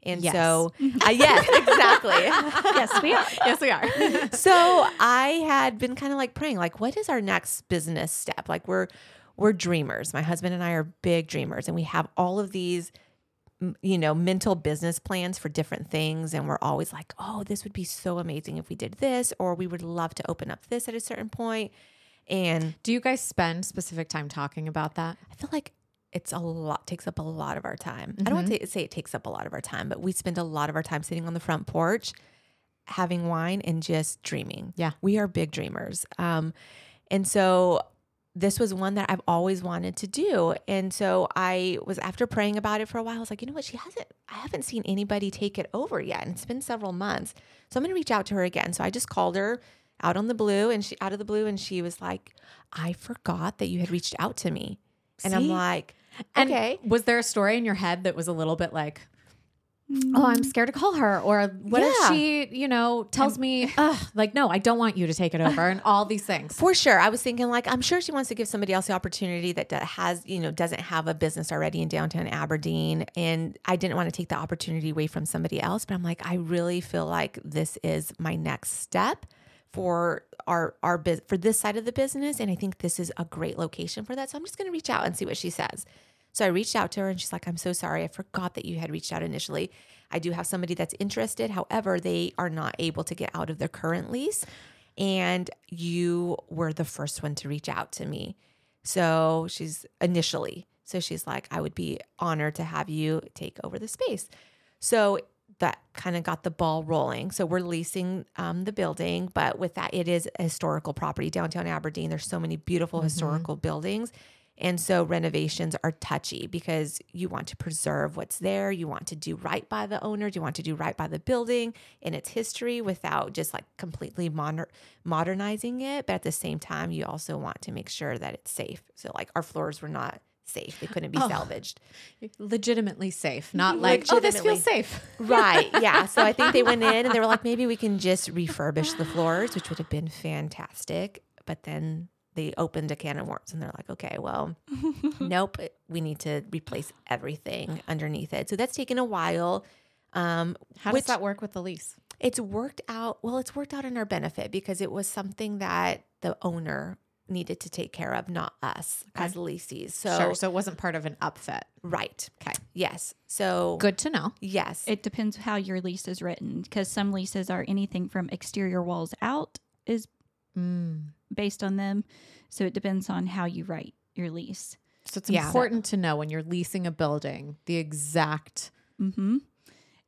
And Yes. so, [LAUGHS] uh, yes, exactly. [LAUGHS] yes we are yes, we are. [LAUGHS] so I had been kind of like praying, like, what is our next business step? Like, we're we're dreamers. My husband and I are big dreamers, and we have all of these, you know, mental business plans for different things, and we're always like, oh, this would be so amazing if we did this, or we would love to open up this at a certain point. And Do you guys spend specific time talking about that? I feel like it's a lot takes up a lot of our time. I don't want to say it takes up a lot of our time, but we spend a lot of our time sitting on the front porch, having wine and just dreaming. Yeah. we are big dreamers. Um, and so this was one that I've always wanted to do. And so I was after praying about it for a while. I was like, you know what? She hasn't. I haven't seen anybody take it over yet, and it's been several months. So I'm going to reach out to her again. So I just called her out on the blue, and she out of the blue, and she was like, I forgot that you had reached out to me. And I'm See? like, And okay. was there a story in your head that was a little bit like, oh, I'm scared to call her? Or what if Yeah. she, you know, tells me, Ugh, like, no, I don't want you to take it over and all these things? For sure. I was thinking like I'm sure she wants to give somebody else the opportunity that do- has, you know, doesn't have a business already in downtown Aberdeen and I didn't want to take the opportunity away from somebody else, but I'm like I really feel like this is my next step for our our bus for this side of the business and I think this is a great location for that. So I'm just going to reach out and see what she says. So I reached out to her and she's like, I'm so sorry. I forgot that you had reached out initially. I do have somebody that's interested. However, they are not able to get out of their current lease. And you were the first one to reach out to me. So she's initially, so she's like, I would be honored to have you take over the space. So that kind of got the ball rolling. So we're leasing um, the building, but with that, it is a historical property downtown Aberdeen. There's so many beautiful historical buildings. And so renovations are touchy because you want to preserve what's there. You want to do right by the owners. You want to do right by the building and its history without just like completely moder- modernizing it. But at the same time, you also want to make sure that it's safe. So, like, our floors were not safe, they couldn't be Oh. salvaged. Legitimately safe, [LAUGHS] not like, oh, this feels safe. [LAUGHS] Right. Yeah. So I think they went in and they were like, maybe we can just refurbish the floors, which would have been fantastic. But then they opened a can of worms and they're like, okay, well, [LAUGHS] nope, we need to replace everything underneath it. So that's taken a while. Um, How which does that work with the lease? it's worked out. Well, it's worked out in our benefit because it was something that the owner needed to take care of, not us as leases. So, sure. So it wasn't part of an upfit. right. Okay. Yes. So, Good to know. yes. it depends how your lease is written because some leases are anything from exterior walls out is Mm. based on them so it depends on how you write your lease So it's Yeah. important to know when you're leasing a building the exact Mm-hmm.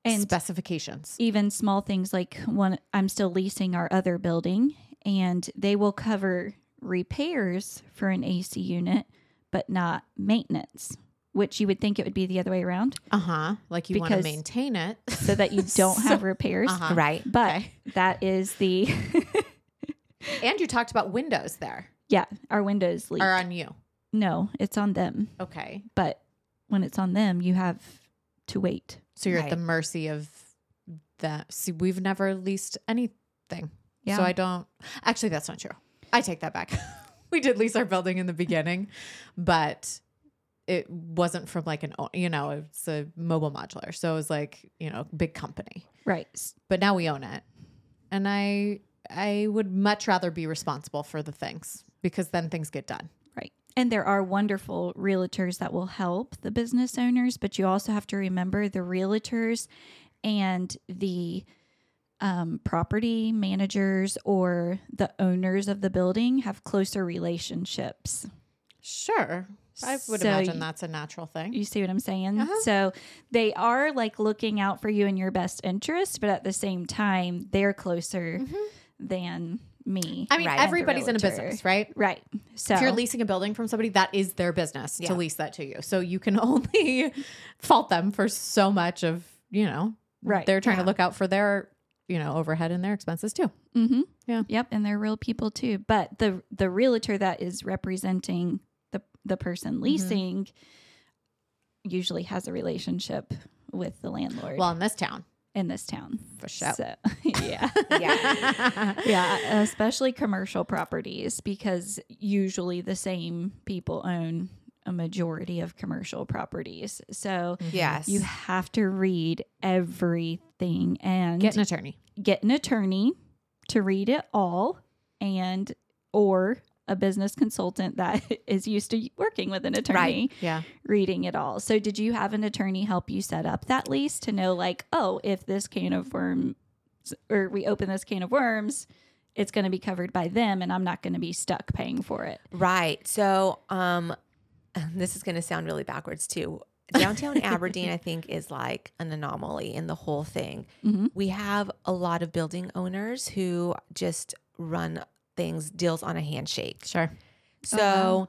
And specifications. even small things like one, I'm still leasing our other building, and they will cover repairs for an AC unit, but not maintenance, which you would think it would be the other way around Uh huh. Like you want to maintain it. so that you [LAUGHS] don't have repairs. Uh-huh. Right. But Okay. that is the, [LAUGHS] And you talked about windows there yeah, our windows leak. are on you. no, it's on them. Okay. But when it's on them, you have to wait. So you're at the Right. mercy of that. See, we've never leased anything. Yeah. So I don't. Actually, that's not true. I take that back. [LAUGHS] we did lease our building in the beginning, but it wasn't from like an, o- you know, it's a mobile modular. So it was like, you know, big company. Right. S- But now we own it. And I, I would much rather be responsible for the things because then things get done. Right. And there are wonderful realtors that will help the business owners, but you also have to remember the realtors and the um, property managers or the owners of the building have closer relationships. Sure. I would So imagine that's a natural thing. You see what I'm saying? Uh-huh. So they are like looking out for you in your best interest, but at the same time, they're closer than me. Mm-hmm. I mean, Right. Everybody's in a business, right? right. So If you're leasing a building from somebody, that is their business Yeah. to lease that to you. So you can [LAUGHS] only fault them for so much of, you know, Right. They're trying Yeah. to look out for their, you know, overhead and their expenses too. Mm-hmm. Yeah. Yep, and they're real people too. But the the realtor that is representing the the person Mm-hmm. leasing usually has a relationship with the landlord Well, in this town, in this town. for sure. So [LAUGHS] yeah. Yeah. yeah, especially commercial properties because usually the same people own a majority of commercial properties. So mm-hmm. Yes. you have to read everything and Get an attorney. get an attorney to read it all and or a business consultant that [LAUGHS] is used to working with an attorney Yeah. reading it all. So did you have an attorney help you set up that lease to know like, oh, if this can of worms or we open this can of worms, it's going to be covered by them and I'm not going to be stuck paying for it. Right. So, um, [LAUGHS] this is going to sound really backwards too. Downtown [LAUGHS] Aberdeen, I think, is like an anomaly in the whole thing. Mhm. We have a lot of building owners who just run things, deals on a handshake. Sure. So,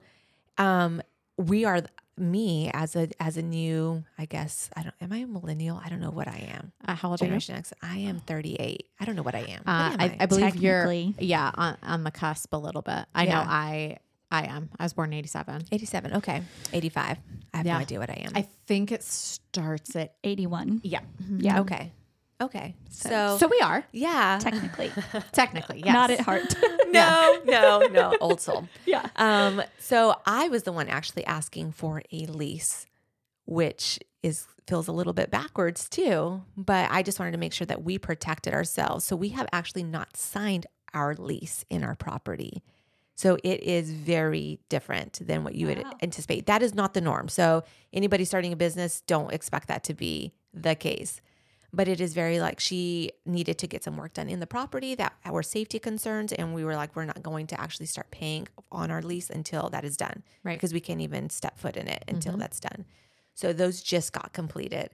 um, we are me as a as a new, I guess I don't. Am I a millennial? I don't know what I am. Uh, how old are you? Generation X. I am thirty eight. I don't know what I am. Uh, What am I, I believe you're, Technically. yeah, on, on the cusp a little bit. I know I, I am. I was born in 87. 87. Okay. 85. I have Yeah. no idea what I am. I think it starts at, 81. yeah. Yeah. okay. Okay. So, So we are, yeah. Technically. [LAUGHS] technically, yes. Not at heart. [LAUGHS] [LAUGHS] no, no, no. Old soul. yeah. Um, so I was the one actually asking for a lease, which is feels a little bit backwards too. But I just wanted to make sure that we protected ourselves. So we have actually not signed our lease in our property. So it is very different than what you would anticipate. That is not the norm. So anybody starting a business, don't expect that to be the case. But it is very like she needed to get some work done in the property that were safety concerns. And we were like, we're not going to actually start paying on our lease until that is done. Right. Because we can't even step foot in it until mm-hmm. that's done. So those just got completed.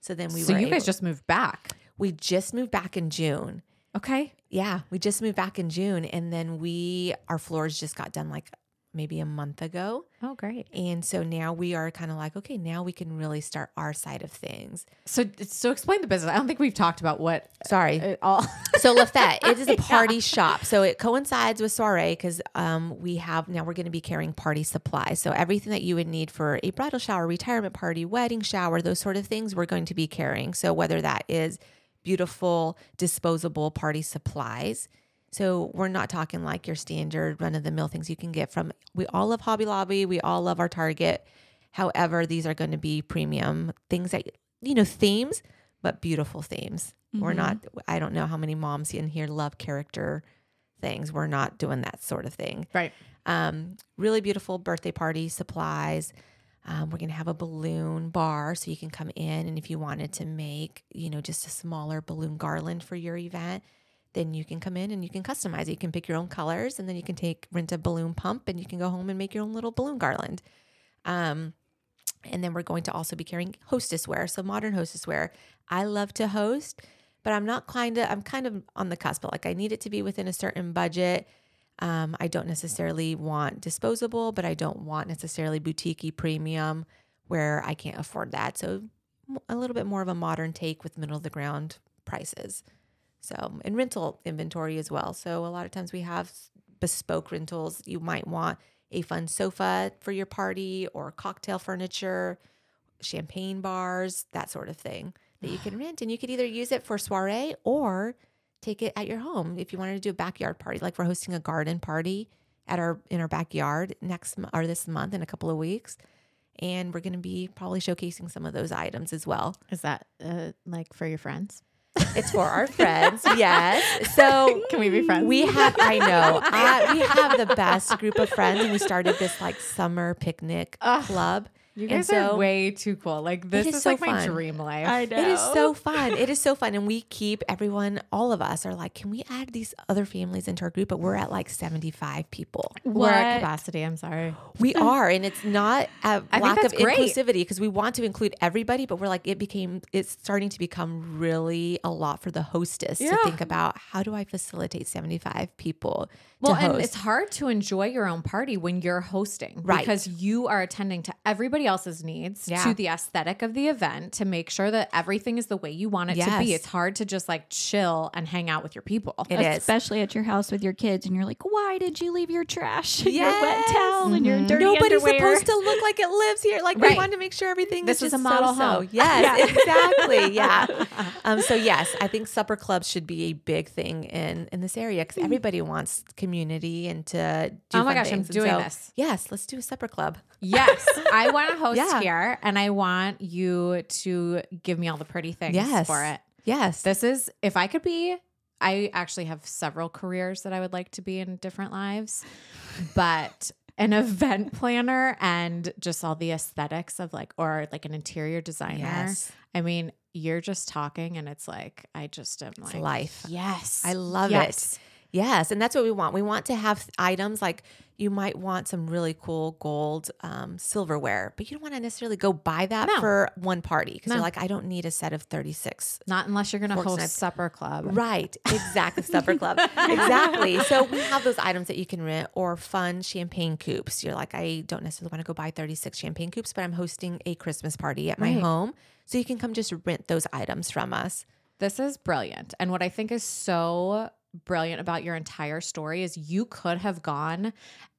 So then we so you guys able- just moved back. we just moved back in June. Okay. Yeah, we just moved back in June, and then we our floors just got done like maybe a month ago, Oh, great. and so now we are kind of like, okay, now we can really start our side of things. So, so explain the business. I don't think we've talked about what Sorry, all. [LAUGHS] so Le Fete, it is a [LAUGHS] party shop. So it coincides with soiree because um, we have now we're going to be carrying party supplies. So everything that you would need for a bridal shower, retirement party, wedding shower, those sort of things, we're going to be carrying. So whether that is beautiful disposable party supplies. So we're not talking like your standard run of the mill things you can get from. We all love Hobby Lobby. We all love our Target. However, these are going to be premium things that you know themes, but beautiful themes. We're not. I don't know how many moms in here love character things. We're not doing that sort of thing. Right. Um, really beautiful birthday party supplies. Um, we're gonna have a balloon bar, so you can come in, and if you wanted to make, you know, just a smaller balloon garland for your event, then you can come in and you can customize it. You can pick your own colors, and then you can take rent a balloon pump, and you can go home and make your own little balloon garland. Um, and then we're going to also be carrying hostess wear, so modern hostess wear. I love to host, but I'm not kind of I'm kind of on the cusp. But like I need it to be within a certain budget. Um, I don't necessarily want disposable, but I don't want necessarily boutique premium where I can't afford that. So a little bit more of a modern take with middle of the ground prices. So, and rental inventory as well. So, a lot of times we have bespoke rentals. You might want a fun sofa for your party or cocktail furniture, champagne bars, that sort of thing that you can [SIGHS] rent. And you could either use it for soiree or take it at your home if you wanted to do a backyard party. Like we're hosting a garden party at our in our backyard next or this month in a couple of weeks and we're going to be probably showcasing some of those items as well. Is that uh, like for your friends? It's for our friends, yes. [LAUGHS] So can we be friends? We have, I know, [LAUGHS] uh, we have the best group of friends, and we started this like summer picnic club. You guys so, are way too cool. Like this is, is so like fun. my dream life. I know. It is so fun. It is so [LAUGHS] fun. And we keep everyone, all of us are like, can we add these other families into our group? But we're at like 75 people. What? We're at capacity. I'm sorry. We [LAUGHS] are. And it's not a lack of great. inclusivity because we want to include everybody, but we're like, it became, it's starting to become really a lot for the hostess yeah. to think about how do I facilitate 75 people well, and it's hard to enjoy your own party when you're hosting, right? Because you are attending to everybody else's needs, yeah. to the aesthetic of the event, to make sure that everything is the way you want it yes. to be. It's hard to just like chill and hang out with your people. It especially is. at your house with your kids, and you're like, "Why did you leave your trash, yes. your wet towel, mm-hmm. and your mm-hmm. dirty Nobody's underwear? supposed to look like it lives here. Like right. we want to make sure everything. This is, is a model so, home. [LAUGHS] Yes, yeah. exactly. Yeah. [LAUGHS] Um. So yes, I think supper clubs should be a big thing in in this area because mm. everybody wants community and to do oh my gosh things. i'm doing so, this yes let's do a supper club yes [LAUGHS] i want host yeah. here and i want you to give me all the pretty things yes. for it yes this is if i could be i actually have several careers that i would like to be in different lives but an event planner and just all the aesthetics of like or like an interior designer yes. i mean you're just talking and it's like i just am it's like life yes i love yes. it Yes, and that's what we want. We want to have items like you might want some really cool gold um, silverware, but you don't want to necessarily go buy that no. for one party because no. you're like, I don't need a set of 36. Not unless you're going to host supper club. Right, exactly, [LAUGHS] supper club. Exactly. So we have those items that you can rent or fun champagne coupes. You're like, I don't necessarily want to go buy 36 champagne coupes, but I'm hosting a Christmas party at my right. home. So you can come just rent those items from us. This is brilliant. And what I think is so brilliant about your entire story is you could have gone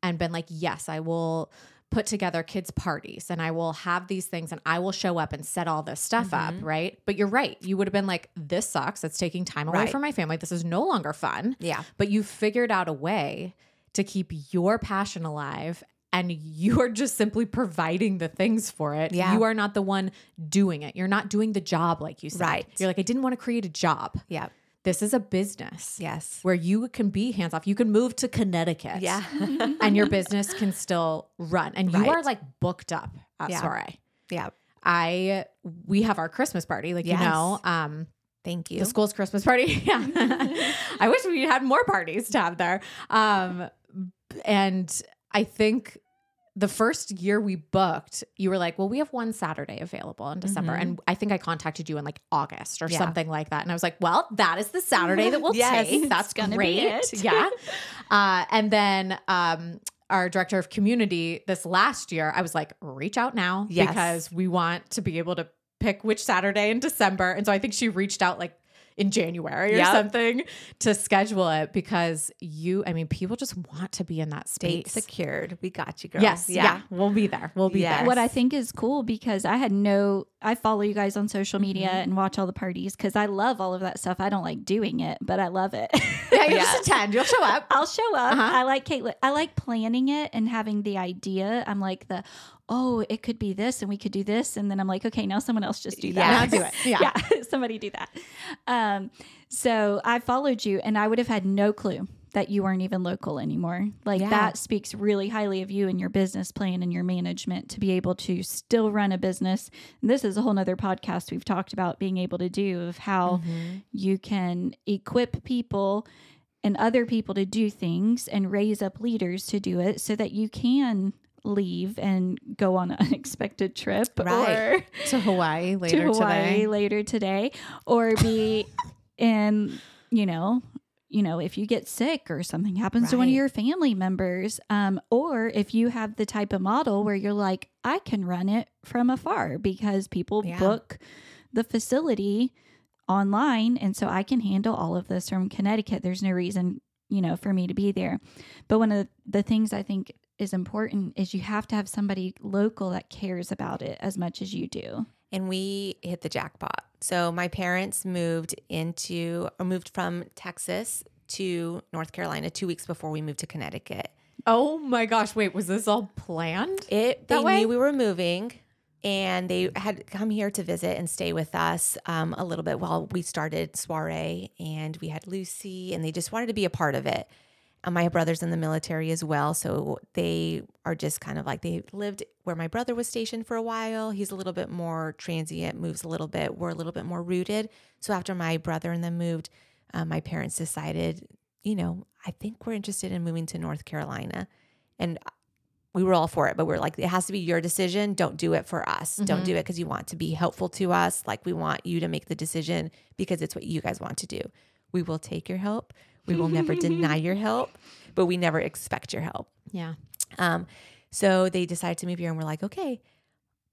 and been like, yes, I will put together kids' parties and I will have these things and I will show up and set all this stuff mm-hmm. up, right? But you're right. You would have been like, this sucks. It's taking time away right. from my family. This is no longer fun. Yeah. But you figured out a way to keep your passion alive and you are just simply providing the things for it. Yeah. You are not the one doing it. You're not doing the job like you said. Right. You're like, I didn't want to create a job. Yeah. This is a business. Yes. Where you can be hands off. You can move to Connecticut. Yeah. [LAUGHS] and your business can still run. And right. you are like booked up at yeah. Soiree. Yeah. I we have our Christmas party, like yes. you know. Um Thank you. The school's Christmas party. [LAUGHS] yeah. [LAUGHS] I wish we had more parties to have there. Um and I think the first year we booked, you were like, well, we have one Saturday available in December. Mm-hmm. And I think I contacted you in like August or yeah. something like that. And I was like, well, that is the Saturday that we'll [LAUGHS] yes, take. That's great. [LAUGHS] yeah. Uh, and then um, our director of community this last year, I was like, reach out now yes. because we want to be able to pick which Saturday in December. And so I think she reached out like in January or yep. something to schedule it because you, I mean, people just want to be in that state. secured. We got you, girl. Yes. Yeah. yeah. We'll be there. We'll be yes. there. What I think is cool because I had no, I follow you guys on social media mm-hmm. and watch all the parties because I love all of that stuff. I don't like doing it, but I love it. [LAUGHS] yeah. You yes. [LAUGHS] just attend. You'll show up. I'll show up. Uh-huh. I like Caitlin. I like planning it and having the idea. I'm like the, oh, it could be this and we could do this. And then I'm like, okay, now someone else just do that. Yeah, do [LAUGHS] it. Yeah. yeah. [LAUGHS] somebody do that. Um, so I followed you and I would have had no clue that you weren't even local anymore. Like yeah. that speaks really highly of you and your business plan and your management to be able to still run a business. And this is a whole nother podcast we've talked about being able to do of how mm-hmm. you can equip people and other people to do things and raise up leaders to do it so that you can leave and go on an [LAUGHS] unexpected trip Right. or to Hawaii [LAUGHS] later to Hawaii today. later today or be [LAUGHS] in, you know, you know, if you get sick or something happens to one of your family members, um, or if you have the type of model where you're like, I can run it from afar because people Yeah. book the facility online, and so I can handle all of this from Connecticut. There's no reason, you know, for me to be there. But one of the things I think is important is you have to have somebody local that cares about it as much as you do. and we hit the jackpot. So my parents moved into or moved from Texas to North Carolina 2 weeks before we moved to Connecticut. Oh my gosh! Wait, was this all planned? It they That way? knew we were moving and they had come here to visit and stay with us um, a little bit while we started soiree and we had Lucy and they just wanted to be a part of it. And my brother's in the military as well, so they are just kind of like they lived where my brother was stationed for a while. He's a little bit more transient, moves a little bit. We're a little bit more rooted. So after my brother and them moved, um, my parents decided, you know, I think we're interested in moving to North Carolina, and uh, we were all for it, but we are like, it has to be your decision. Don't do it for us. Don't mm-hmm. do it because you want to be helpful to us. Like, we want you to make the decision because it's what you guys want to do. We will take your help. We will never deny [LAUGHS] your help, but we never expect your help. Yeah. Um, so they decided to move here, and we're like, okay.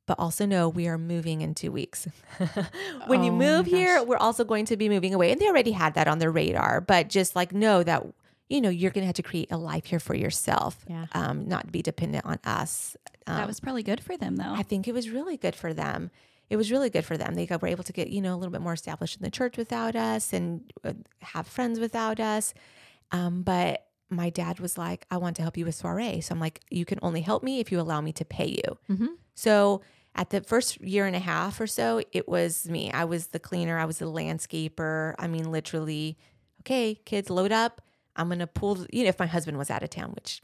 But also know we are moving in two weeks. [LAUGHS] when you Oh my move here, we're also going to be moving away. And they already had that on their radar, but just like know that, you know, you're going to have to create a life here for yourself, Yeah. um, not be dependent on us. Um, that was probably good for them, though. I think it was really good for them. It was really good for them. They got, were able to get, you know, a little bit more established in the church without us and uh, have friends without us. Um, but my dad was like, I want to help you with soiree. So I'm like, you can only help me if you allow me to pay you. Mhm. So at the first year and a half or so, it was me. I was the cleaner, I was the landscaper. I mean, literally, okay, kids, load up. I'm going to pull, you know, if my husband was out of town, which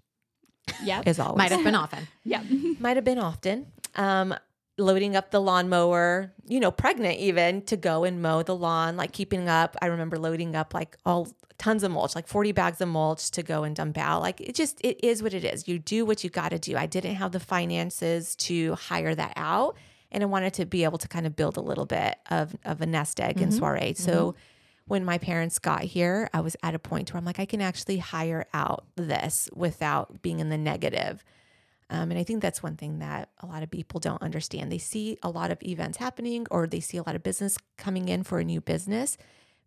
yeah. is always Might have been often. Yeah. [LAUGHS] might have been often. Um, loading up the lawnmower, you know, pregnant even to go and mow the lawn, like keeping up. I remember loading up like all tons of mulch, like 40 bags of mulch to go and dump out. Like it just, it is what it is. You do what you got to do. I didn't have the finances to hire that out. And I wanted to be able to kind of build a little bit of, of a nest egg in mm-hmm. soiree. So mm-hmm. when my parents got here, I was at a point where I'm like, I can actually hire out this without being in the negative. Um, and I think that's one thing that a lot of people don't understand. They see a lot of events happening or they see a lot of business coming in for a new business,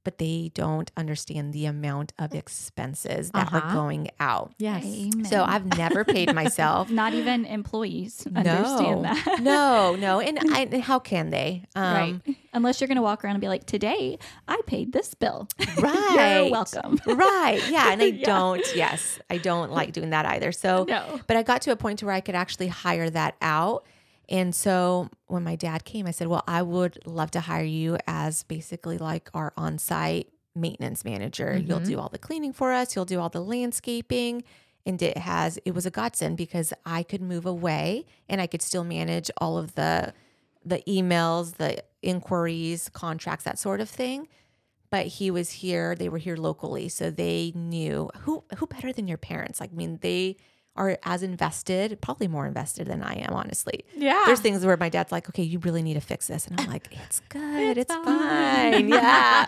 but they don't understand the amount of expenses that are Uh-huh. going out. Yes. Amen. So I've never paid [LAUGHS] myself. not even employees understand no, that. no, no. [LAUGHS] And, I, and how can they? Um, right. Unless you're going to walk around and be like, today I paid this bill. [LAUGHS] Right. You're welcome. right. Yeah. And I Yeah. don't, yes, I don't like doing that either. So, No. but I got to a point to where I could actually hire that out. And so when my dad came, I said, Well, I would love to hire you as basically like our on site maintenance manager. You'll Mhm. do all the cleaning for us, you'll do all the landscaping. And it has, it was a godsend because I could move away and I could still manage all of the, the emails, the inquiries, contracts, that sort of thing but he was here they were here locally so they knew who who better than your parents like i mean they are as invested probably more invested than i am honestly Yeah. there's things where my dad's like okay you really need to fix this and i'm like it's [LAUGHS] good it's, fine." fine yeah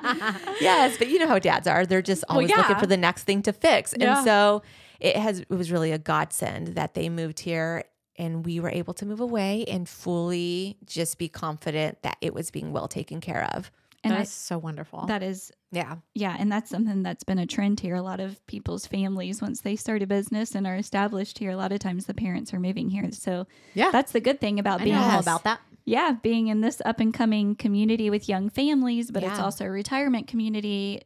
[LAUGHS] yes but you know how dads are they're just always looking yeah. for the next thing to fix Yeah. and so it has it was really a godsend that they moved here and we were able to move away and fully just be confident that it was being well taken care of And That I, is so wonderful. that is, yeah yeah. And that's something that's been a trend here. A lot of people's families, once they start a business and are established here, a lot of times the parents are moving here. So yeah. that's the good thing about I being know all Yes. about that. yeah, being in this up and coming community with young families, but it's also a retirement community,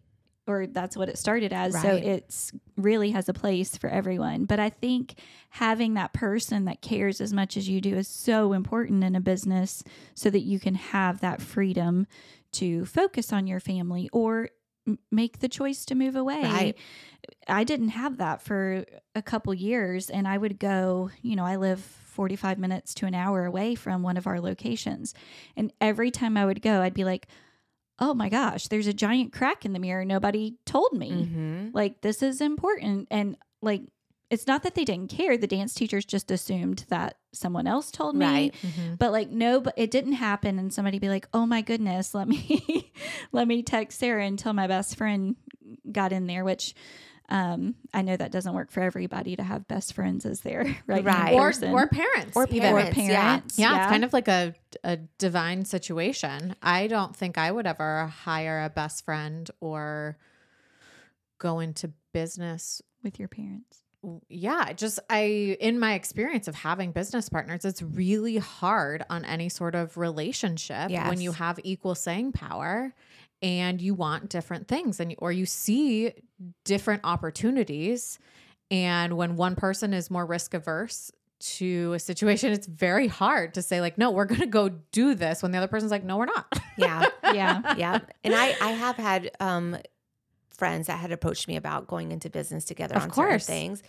or that's what it started as. So it's really has a place for everyone. But I think having that person that cares as much as you do is so important in a business so that you can have that freedom to focus on your family or m- make the choice to move away. Right. I didn't have that for a couple years and I would go, you know, I live 45 minutes to an hour away from one of our locations. And every time I would go, I'd be like, "Oh my gosh, there's a giant crack in the mirror nobody told me." mm-hmm. Like this is important and like it's not that they didn't care. The dance teachers just assumed that someone else told me. Right. But like no, but it didn't happen and somebody be like, "Oh my goodness, let me [LAUGHS] let me text Sarah until my best friend got in there," which um I know that doesn't work for everybody to have best friends as their [LAUGHS] right, Right. or or parents, Or even. or parents, yeah. parents. Yeah, it's kind of like a a divine situation. I don't think I would ever hire a best friend or go into business. with your parents. Yeah, just I in my experience of having business partners, it's really hard on any sort of relationship when you have equal saying power and you want different things and or you see different opportunities and when one person is more risk averse to a situation it's very hard to say like no we're going to go do this when the other person's like no we're not Yeah. Yeah. [LAUGHS] yeah. And I, I have had um, friends that had approached me about going into business together Of on certain things.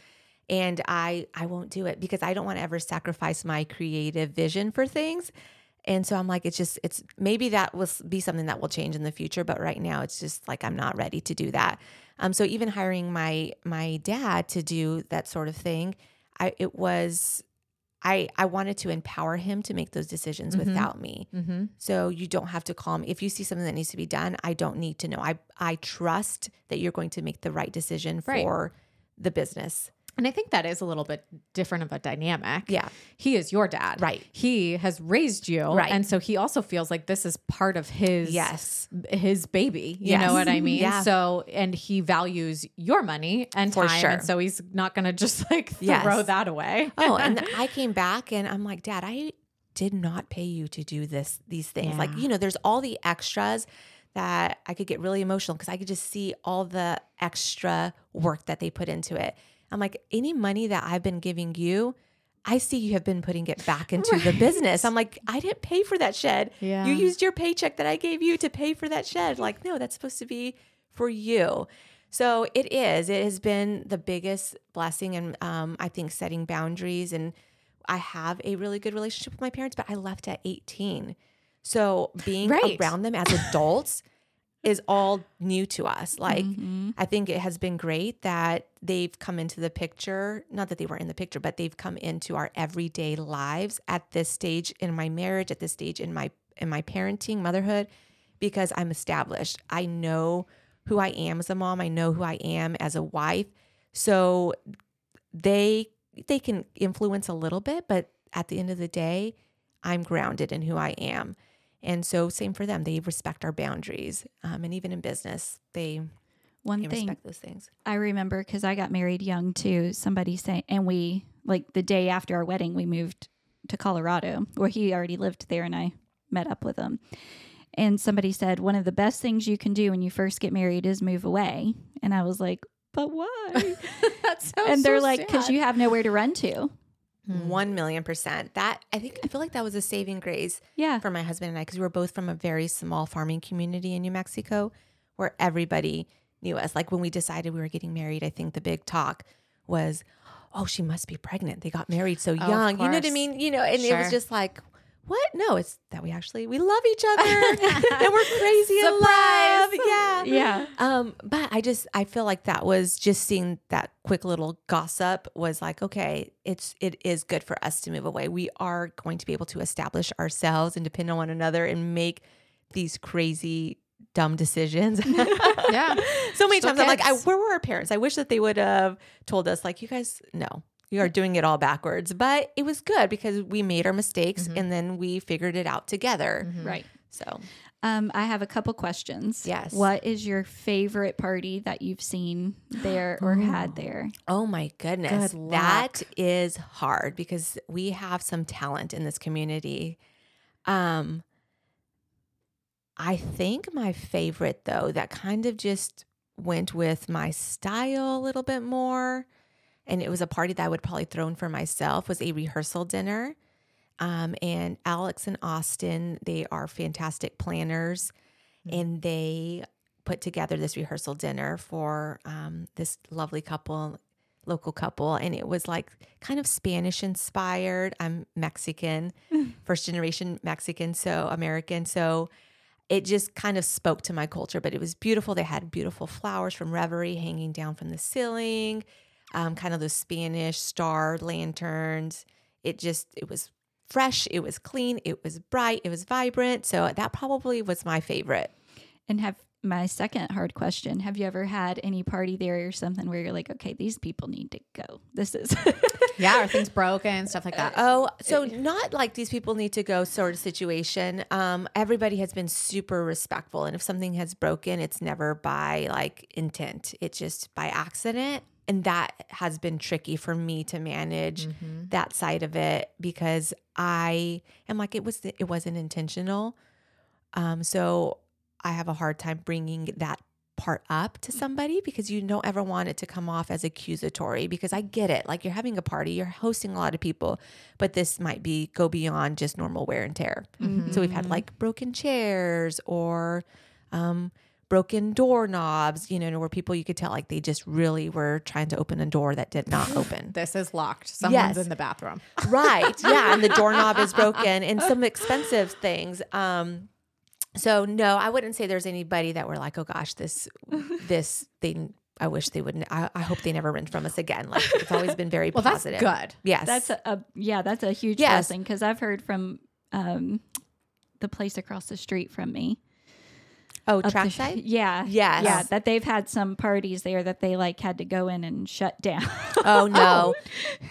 And I, I won't do it because I don't want to ever sacrifice my creative vision for things. And so I'm like, it's just, it's maybe that will be something that will change in the future, but right now it's just like I'm not ready to do that. Um, so even hiring my my dad to do that sort of thing, I it was, I I wanted to empower him to make those decisions Mhm. without me. mm-hmm. So you don't have to call me. If you see something that needs to be done, I don't need to know. I I trust that you're going to make the right decision Right. for the business. And i think that is a little bit different of a dynamic Yeah. he is your dad Right. he has raised you Right. and so he also feels like this is part of his Yes. his baby you Yes. know what i mean Yeah. so and he values your money and For time sure. and so he's not gonna just [LAUGHS] like Yes. throw that away Oh, and [LAUGHS] I came back and I'm like, Dad, I did not pay you to do this these things. Like, you know, there's all the extras that I could get really emotional because I could just see all the extra work that they put into it. I'm like, any money that I've been giving you, I see you have been putting it back into the business. I'm like, I didn't pay for that shed. Yeah. You used your paycheck that I gave you to pay for that shed. Like, no, that's supposed to be for you. So it is. It has been the biggest blessing, and um, I think setting boundaries. And I have a really good relationship with my parents, but I left at 18. So being Right. around them as adults is all new to us. Like, Mhm. I think it has been great that they've come into the picture. Not that they were in the picture, but they've come into our everyday lives at this stage in my marriage, at this stage in my in my parenting, motherhood, because I'm established. I know who I am as a mom. I know who I am as a wife. So they they can influence a little bit, but at the end of the day, I'm grounded in who I am. And so same for them. They respect our boundaries. Um, and even in business, they One they thing respect those things. I remember because I got married young too. Somebody saying, and we like the day after our wedding, we moved to Colorado where he already lived there, and I met up with him. And somebody said one of the best things you can do when you first get married is move away. And I was like, but why? [LAUGHS] That's and they're like, because you have nowhere to run to. Hmm. One million percent. That I think I feel like that was a saving grace Yeah. for my husband and I because we were both from a very small farming community in New Mexico where everybody knew us. Like when we decided we were getting married, I think the big talk was, "Oh, she must be pregnant. They got married so of young." you know what I mean? You know, and it was just like. What? No, it's that we actually we love each other [LAUGHS] and we're crazy in love. Surprise. Yeah. Yeah. Um, but I just I feel like that was just seeing that quick little gossip was like, okay, it's it is good for us to move away. We are going to be able to establish ourselves and depend on one another and make these crazy dumb decisions. [LAUGHS] Yeah. [LAUGHS] so many Still times I'm like, I, where were our parents? I wish that they would have told us, like, you guys, no, you are doing it all backwards. But it was good because we made our mistakes Mhm. and then we figured it out together. Mhm. Right. So Um, I have a couple questions. Yes. What is your favorite party that you've seen there or [GASPS] had there? Oh my goodness. Good That luck. is hard because we have some talent in this community. Um I think my favorite though that kind of just went with my style a little bit more and it was a party that I would probably throw in for myself was a rehearsal dinner. Um, and Alex and Austin, they are fantastic planners and they put together this rehearsal dinner for um, this lovely couple, local couple. And it was like kind of Spanish inspired. I'm Mexican, [LAUGHS] first generation Mexican, so American. So it just kind of spoke to my culture, but it was beautiful. They had beautiful flowers from Reverie hanging down from the ceiling. Um, kind of those Spanish star lanterns. It just, it was fresh, it was clean, it was bright, it was vibrant. So that probably was my favorite. And have my second hard question Have you ever had any party there or something where you're like, okay, these people need to go? This is. [LAUGHS] Yeah, are things broken, stuff like that. Oh, so not like these people need to go sort of situation. Um, everybody has been super respectful, and if something has broken, it's never by like intent. It's just by accident, and that has been tricky for me to manage Mm-hmm. that side of it because I am like it was it wasn't intentional. Um, so I have a hard time bringing that part up to somebody because you don't ever want it to come off as accusatory because I get it. Like you're having a party, you're hosting a lot of people, but this might be go beyond just normal wear and tear. So we've had like broken chairs or um broken doorknobs, you know, where people you could tell like they just really were trying to open a door that did not [LAUGHS] open. This is locked. Someone's Yes. in the bathroom. [LAUGHS] right. Yeah. And the doorknob is broken and some [LAUGHS] expensive things. Um, so no, I wouldn't say there's anybody that were like, oh gosh, this, this thing, I wish they wouldn't, I, I hope they never rent from us again. Like it's always been very Well, that's positive. good. Yes. That's a, a yeah, that's a huge Yes. blessing because I've heard from um, the place across the street from me. Oh, up the- trackside. Yeah. Yes. Yeah. That they've had some parties there that they like had to go in and shut [LAUGHS] down. Oh no.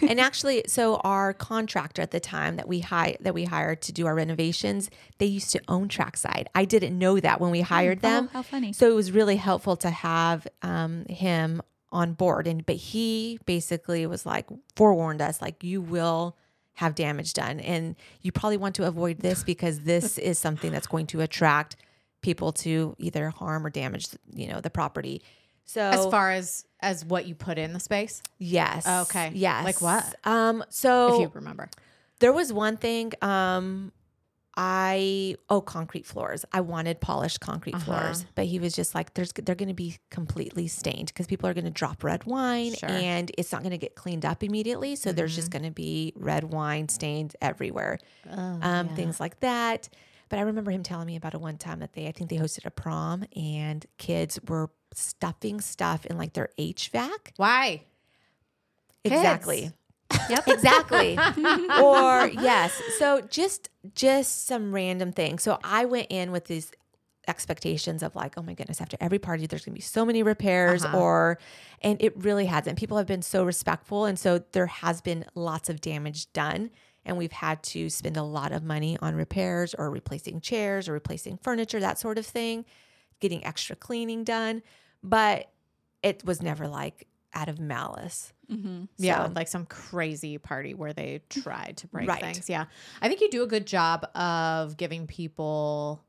[LAUGHS] and actually, so our contractor at the time that we hi- that we hired to do our renovations, they used to own Trackside. I didn't know that when we hired them. Oh, how funny. So it was really helpful to have um, him on board. And but he basically was like forewarned us, like you will have damage done, and you probably want to avoid this because this [LAUGHS] is something that's going to attract people to either harm or damage, you know, the property. So As far as as what you put in the space, yes, Okay. yes, Like what? Um, so if you remember. there was one thing. Um, I oh concrete floors. I wanted polished concrete Uh-huh. floors, but he was just like, "There's they're going to be completely stained because people are going to drop red wine Sure. and it's not going to get cleaned up immediately. So there's just going to be red wine stains everywhere, um, things like that." But I remember him telling me about it one time that they, I think they hosted a prom and kids were stuffing stuff in like their HVAC. Why? Exactly. Yep. [LAUGHS] Exactly. [LAUGHS] or yes. So just just some random things. So I went in with these expectations of like, oh my goodness, after every party there's going to be so many repairs Uh-huh. or and it really hasn't. People have been so respectful and so there has been lots of damage done and we've had to spend a lot of money on repairs or replacing chairs or replacing furniture, that sort of thing, getting extra cleaning done, but it was never like out of malice. hmm Yeah, So- like some crazy party where they tried to break Right. things. Yeah. I think you do a good job of giving people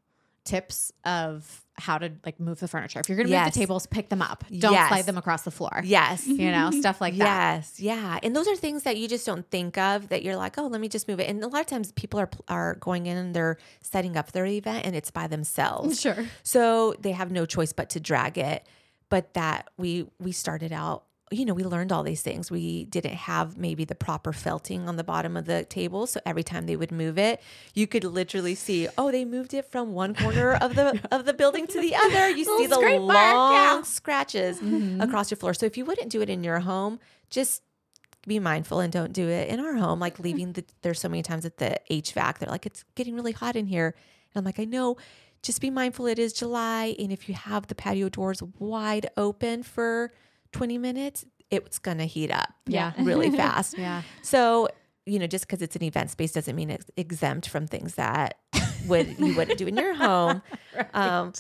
tips of how to like move the furniture. If you're going to move the tables, pick them up. Don't Yes. slide them across the floor. Yes. You know, [LAUGHS] stuff like that. yes, yeah, and those are things that you just don't think of. That you're like, oh, let me just move it. And a lot of times, people are are going in and they're setting up their event, and it's by themselves. Sure. So they have no choice but to drag it. But that we we started out, you know, we learned all these things. We didn't have maybe the proper felting on the bottom of the table, so every time they would move it, you could literally see, oh, they moved it from one corner of the [LAUGHS] of the building to the other. You see the long mark, yeah. scratches mm-hmm. across your floor. So if you wouldn't do it in your home, just be mindful and don't do it in our home. Like leaving the there's so many times at the HVAC, they're like, it's getting really hot in here. And I'm like, I know. Just be mindful it is July. And if you have the patio doors wide open for 20 minutes, it's gonna heat up Yeah. [LAUGHS] really fast. Yeah. So, you know, just because it's an event space doesn't mean it's exempt from things that would you wouldn't do in your home. [LAUGHS] Um,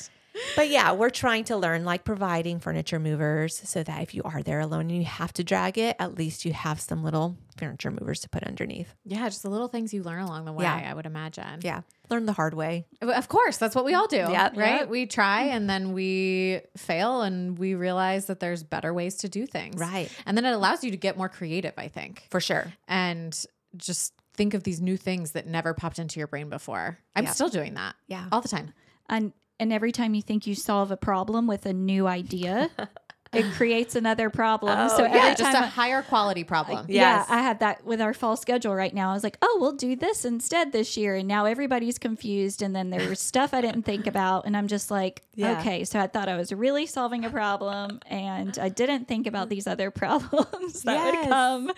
but yeah, we're trying to learn like providing furniture movers so that if you are there alone and you have to drag it, at least you have some little furniture movers to put underneath. Yeah. Just the little things you learn along the way, Yeah. I would imagine. Yeah, learn the hard way. Of course, that's what we all do. Yep. Right? Yep. We try and then we fail and we realize that there's better ways to do things. Right. And then it allows you to get more creative, I think. For sure. And just think of these new things that never popped into your brain before. I'm Yeah. still doing that Yeah. all the time. And and every time you think you solve a problem with a new idea, [LAUGHS] it creates another problem. Oh, so yeah, every just time a I- higher quality problem. Yes. Yeah, I had that with our fall schedule right now. I was like, oh, we'll do this instead this year. And now everybody's confused. And then there was stuff I didn't think about. And I'm just like, Yeah. okay. So I thought I was really solving a problem. And I didn't think about these other [LAUGHS] problems that Yes. would come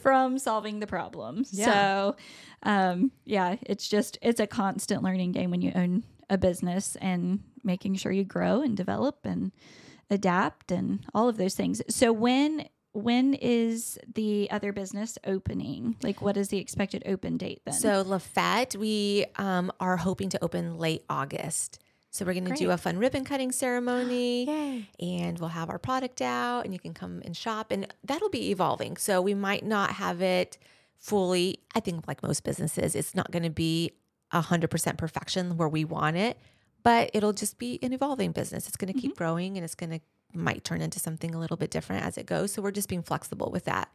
from solving the problem. Yeah. So, um, yeah, it's just, it's a constant learning game when you own a business and making sure you grow and develop and adapt and all of those things. So when when is the other business opening? Like what is the expected open date then? So Le Fete, we um, are hoping to open late August. So we're going to do a fun ribbon cutting ceremony, [GASPS] and we'll have our product out, and you can come and shop, and that'll be evolving. So we might not have it fully. I think, like most businesses, it's not going to be hundred percent perfection where we want it, but it'll just be an evolving business. It's going to keep mm-hmm. growing, and it's going to might turn into something a little bit different as it goes. So we're just being flexible with that.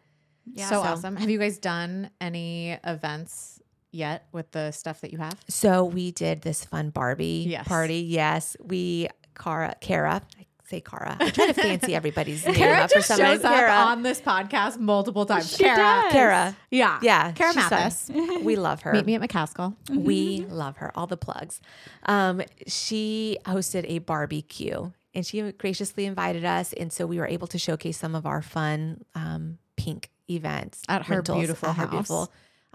yeah. so So- awesome. Have you guys done any events yet with the stuff that you have? So we did this fun Barbie Yes. party. Yes, we Cara Kara. I say Cara. I try to fancy everybody's [LAUGHS] name Kara up for some shows reason. up Kara. on this podcast multiple times. She Kara, does. Kara. yeah, Yeah, Kara fun. Mathis. [LAUGHS] We love her. Meet me at McCaskill. We love her. All the plugs. Um, she hosted a barbecue and she graciously invited us. And so we were able to showcase some of our fun um, pink events At her beautiful house.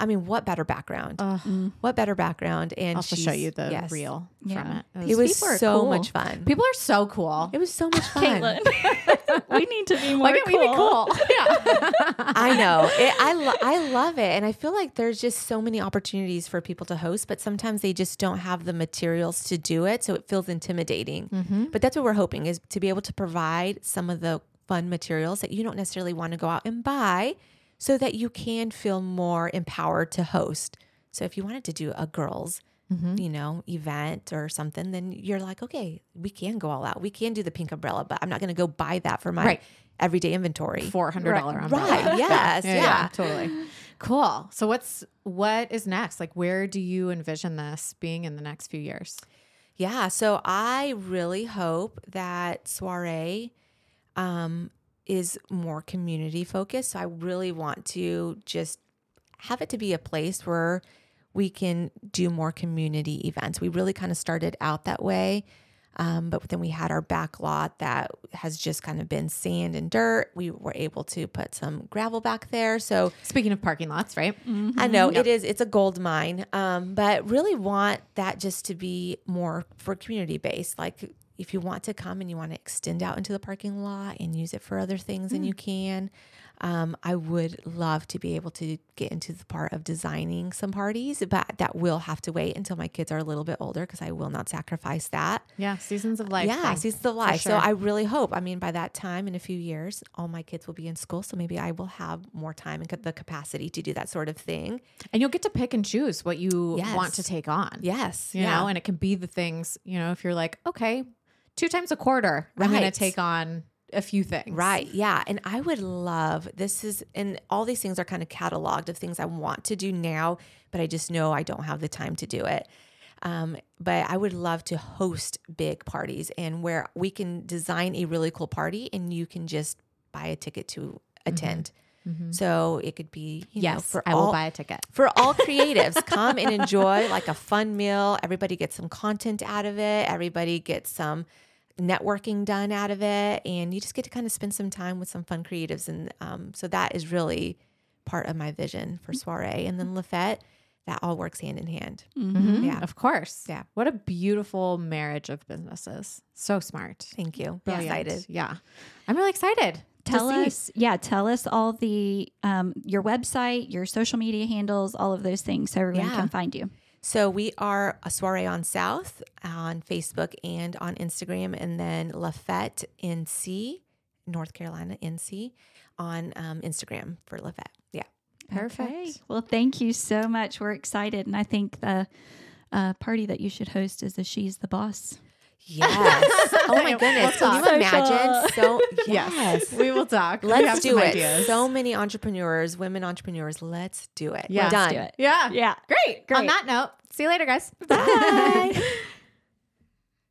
I mean, what better background? Mm. what better background? And I'll to show you the yes. reel Yeah. from it. It was People are so cool. much fun. People are so cool. It was so much fun. Caitlin. [LAUGHS] we need to be more Why can't we be cool? [LAUGHS] Yeah. I know. It, I lo- I love it, and I feel like there's just so many opportunities for people to host, but sometimes they just don't have the materials to do it, so it feels intimidating. Mm-hmm. But that's what we're hoping is to be able to provide some of the fun materials that you don't necessarily want to go out and buy, so that you can feel more empowered to host. So if you wanted to do a girls. Mm-hmm. You know, event or something, then you're like, okay, we can go all out. We can do the pink umbrella, but I'm not going to go buy that for my Right. everyday inventory. Four hundred dollar Right. umbrella. Right. Yes. Yeah, Yeah. totally. Cool. So what's what is next? Like where do you envision this being in the next few years? Yeah. So I really hope that soiree um, is more community focused. So I really want to just have it to be a place where we can do more community events. We really kind of started out that way. Um, but then we had our back lot that has just kind of been sand and dirt. We were able to put some gravel back there. So Speaking of parking lots, right? I know it is. It's a gold mine, um, but really want that just to be more for community based. Like if you want to come and you want to extend out into the parking lot and use it for other things, and you can. Um, I would love to be able to get into the part of designing some parties, but that will have to wait until my kids are a little bit older because I will not sacrifice that. Yeah, seasons of life. yeah, seasons of life. sure. So I really hope. I mean, by that time, in a few years, all my kids will be in school, so maybe I will have more time and the capacity to do that sort of thing. and you'll get to pick and choose what you Yes. want to take on. Yes, You yeah. know, and it can be the things, you know, if you're like, okay, two times a quarter, right. I'm going to take on a few things. Right. Yeah. And I would love this is, and all these things are kind of cataloged of things I want to do now, but I just know I don't have the time to do it. Um, but I would love to host big parties and where we can design a really cool party and you can just buy a ticket to attend. So it could be, you know, Yes, for I will buy a ticket. for all [LAUGHS] creatives come and enjoy like a fun meal everybody gets some content out of it everybody gets some networking done out of it and you just get to kind of spend some time with some fun creatives and um, so that is really part of my vision for soiree and then Le Fete that all works hand in hand Mhm, Yeah. Of course. Yeah. What a beautiful marriage of businesses. So smart. thank you Brilliant. excited Yeah. I'm really excited. To Tell see. us, yeah, tell us all the um, your website, your social media handles, all of those things, so everyone Yeah. can find you. So we are a soiree on South on Facebook and on Instagram, and then Le Fete NC, North Carolina NC, on um, Instagram for Le Fete. Yeah. Perfect. Okay. Well, thank you so much. We're excited, and I think the uh, party that you should host is the She's the Boss. Yes. [LAUGHS] Oh my goodness. Can you imagine? So [LAUGHS] Yes. yes. We will talk. Let's do it. ideas. So many entrepreneurs, women entrepreneurs. Let's do it. Yeah. Done. Let's do it. yeah. Yeah. Great. Great. On that note, see you later, guys. Bye. [LAUGHS]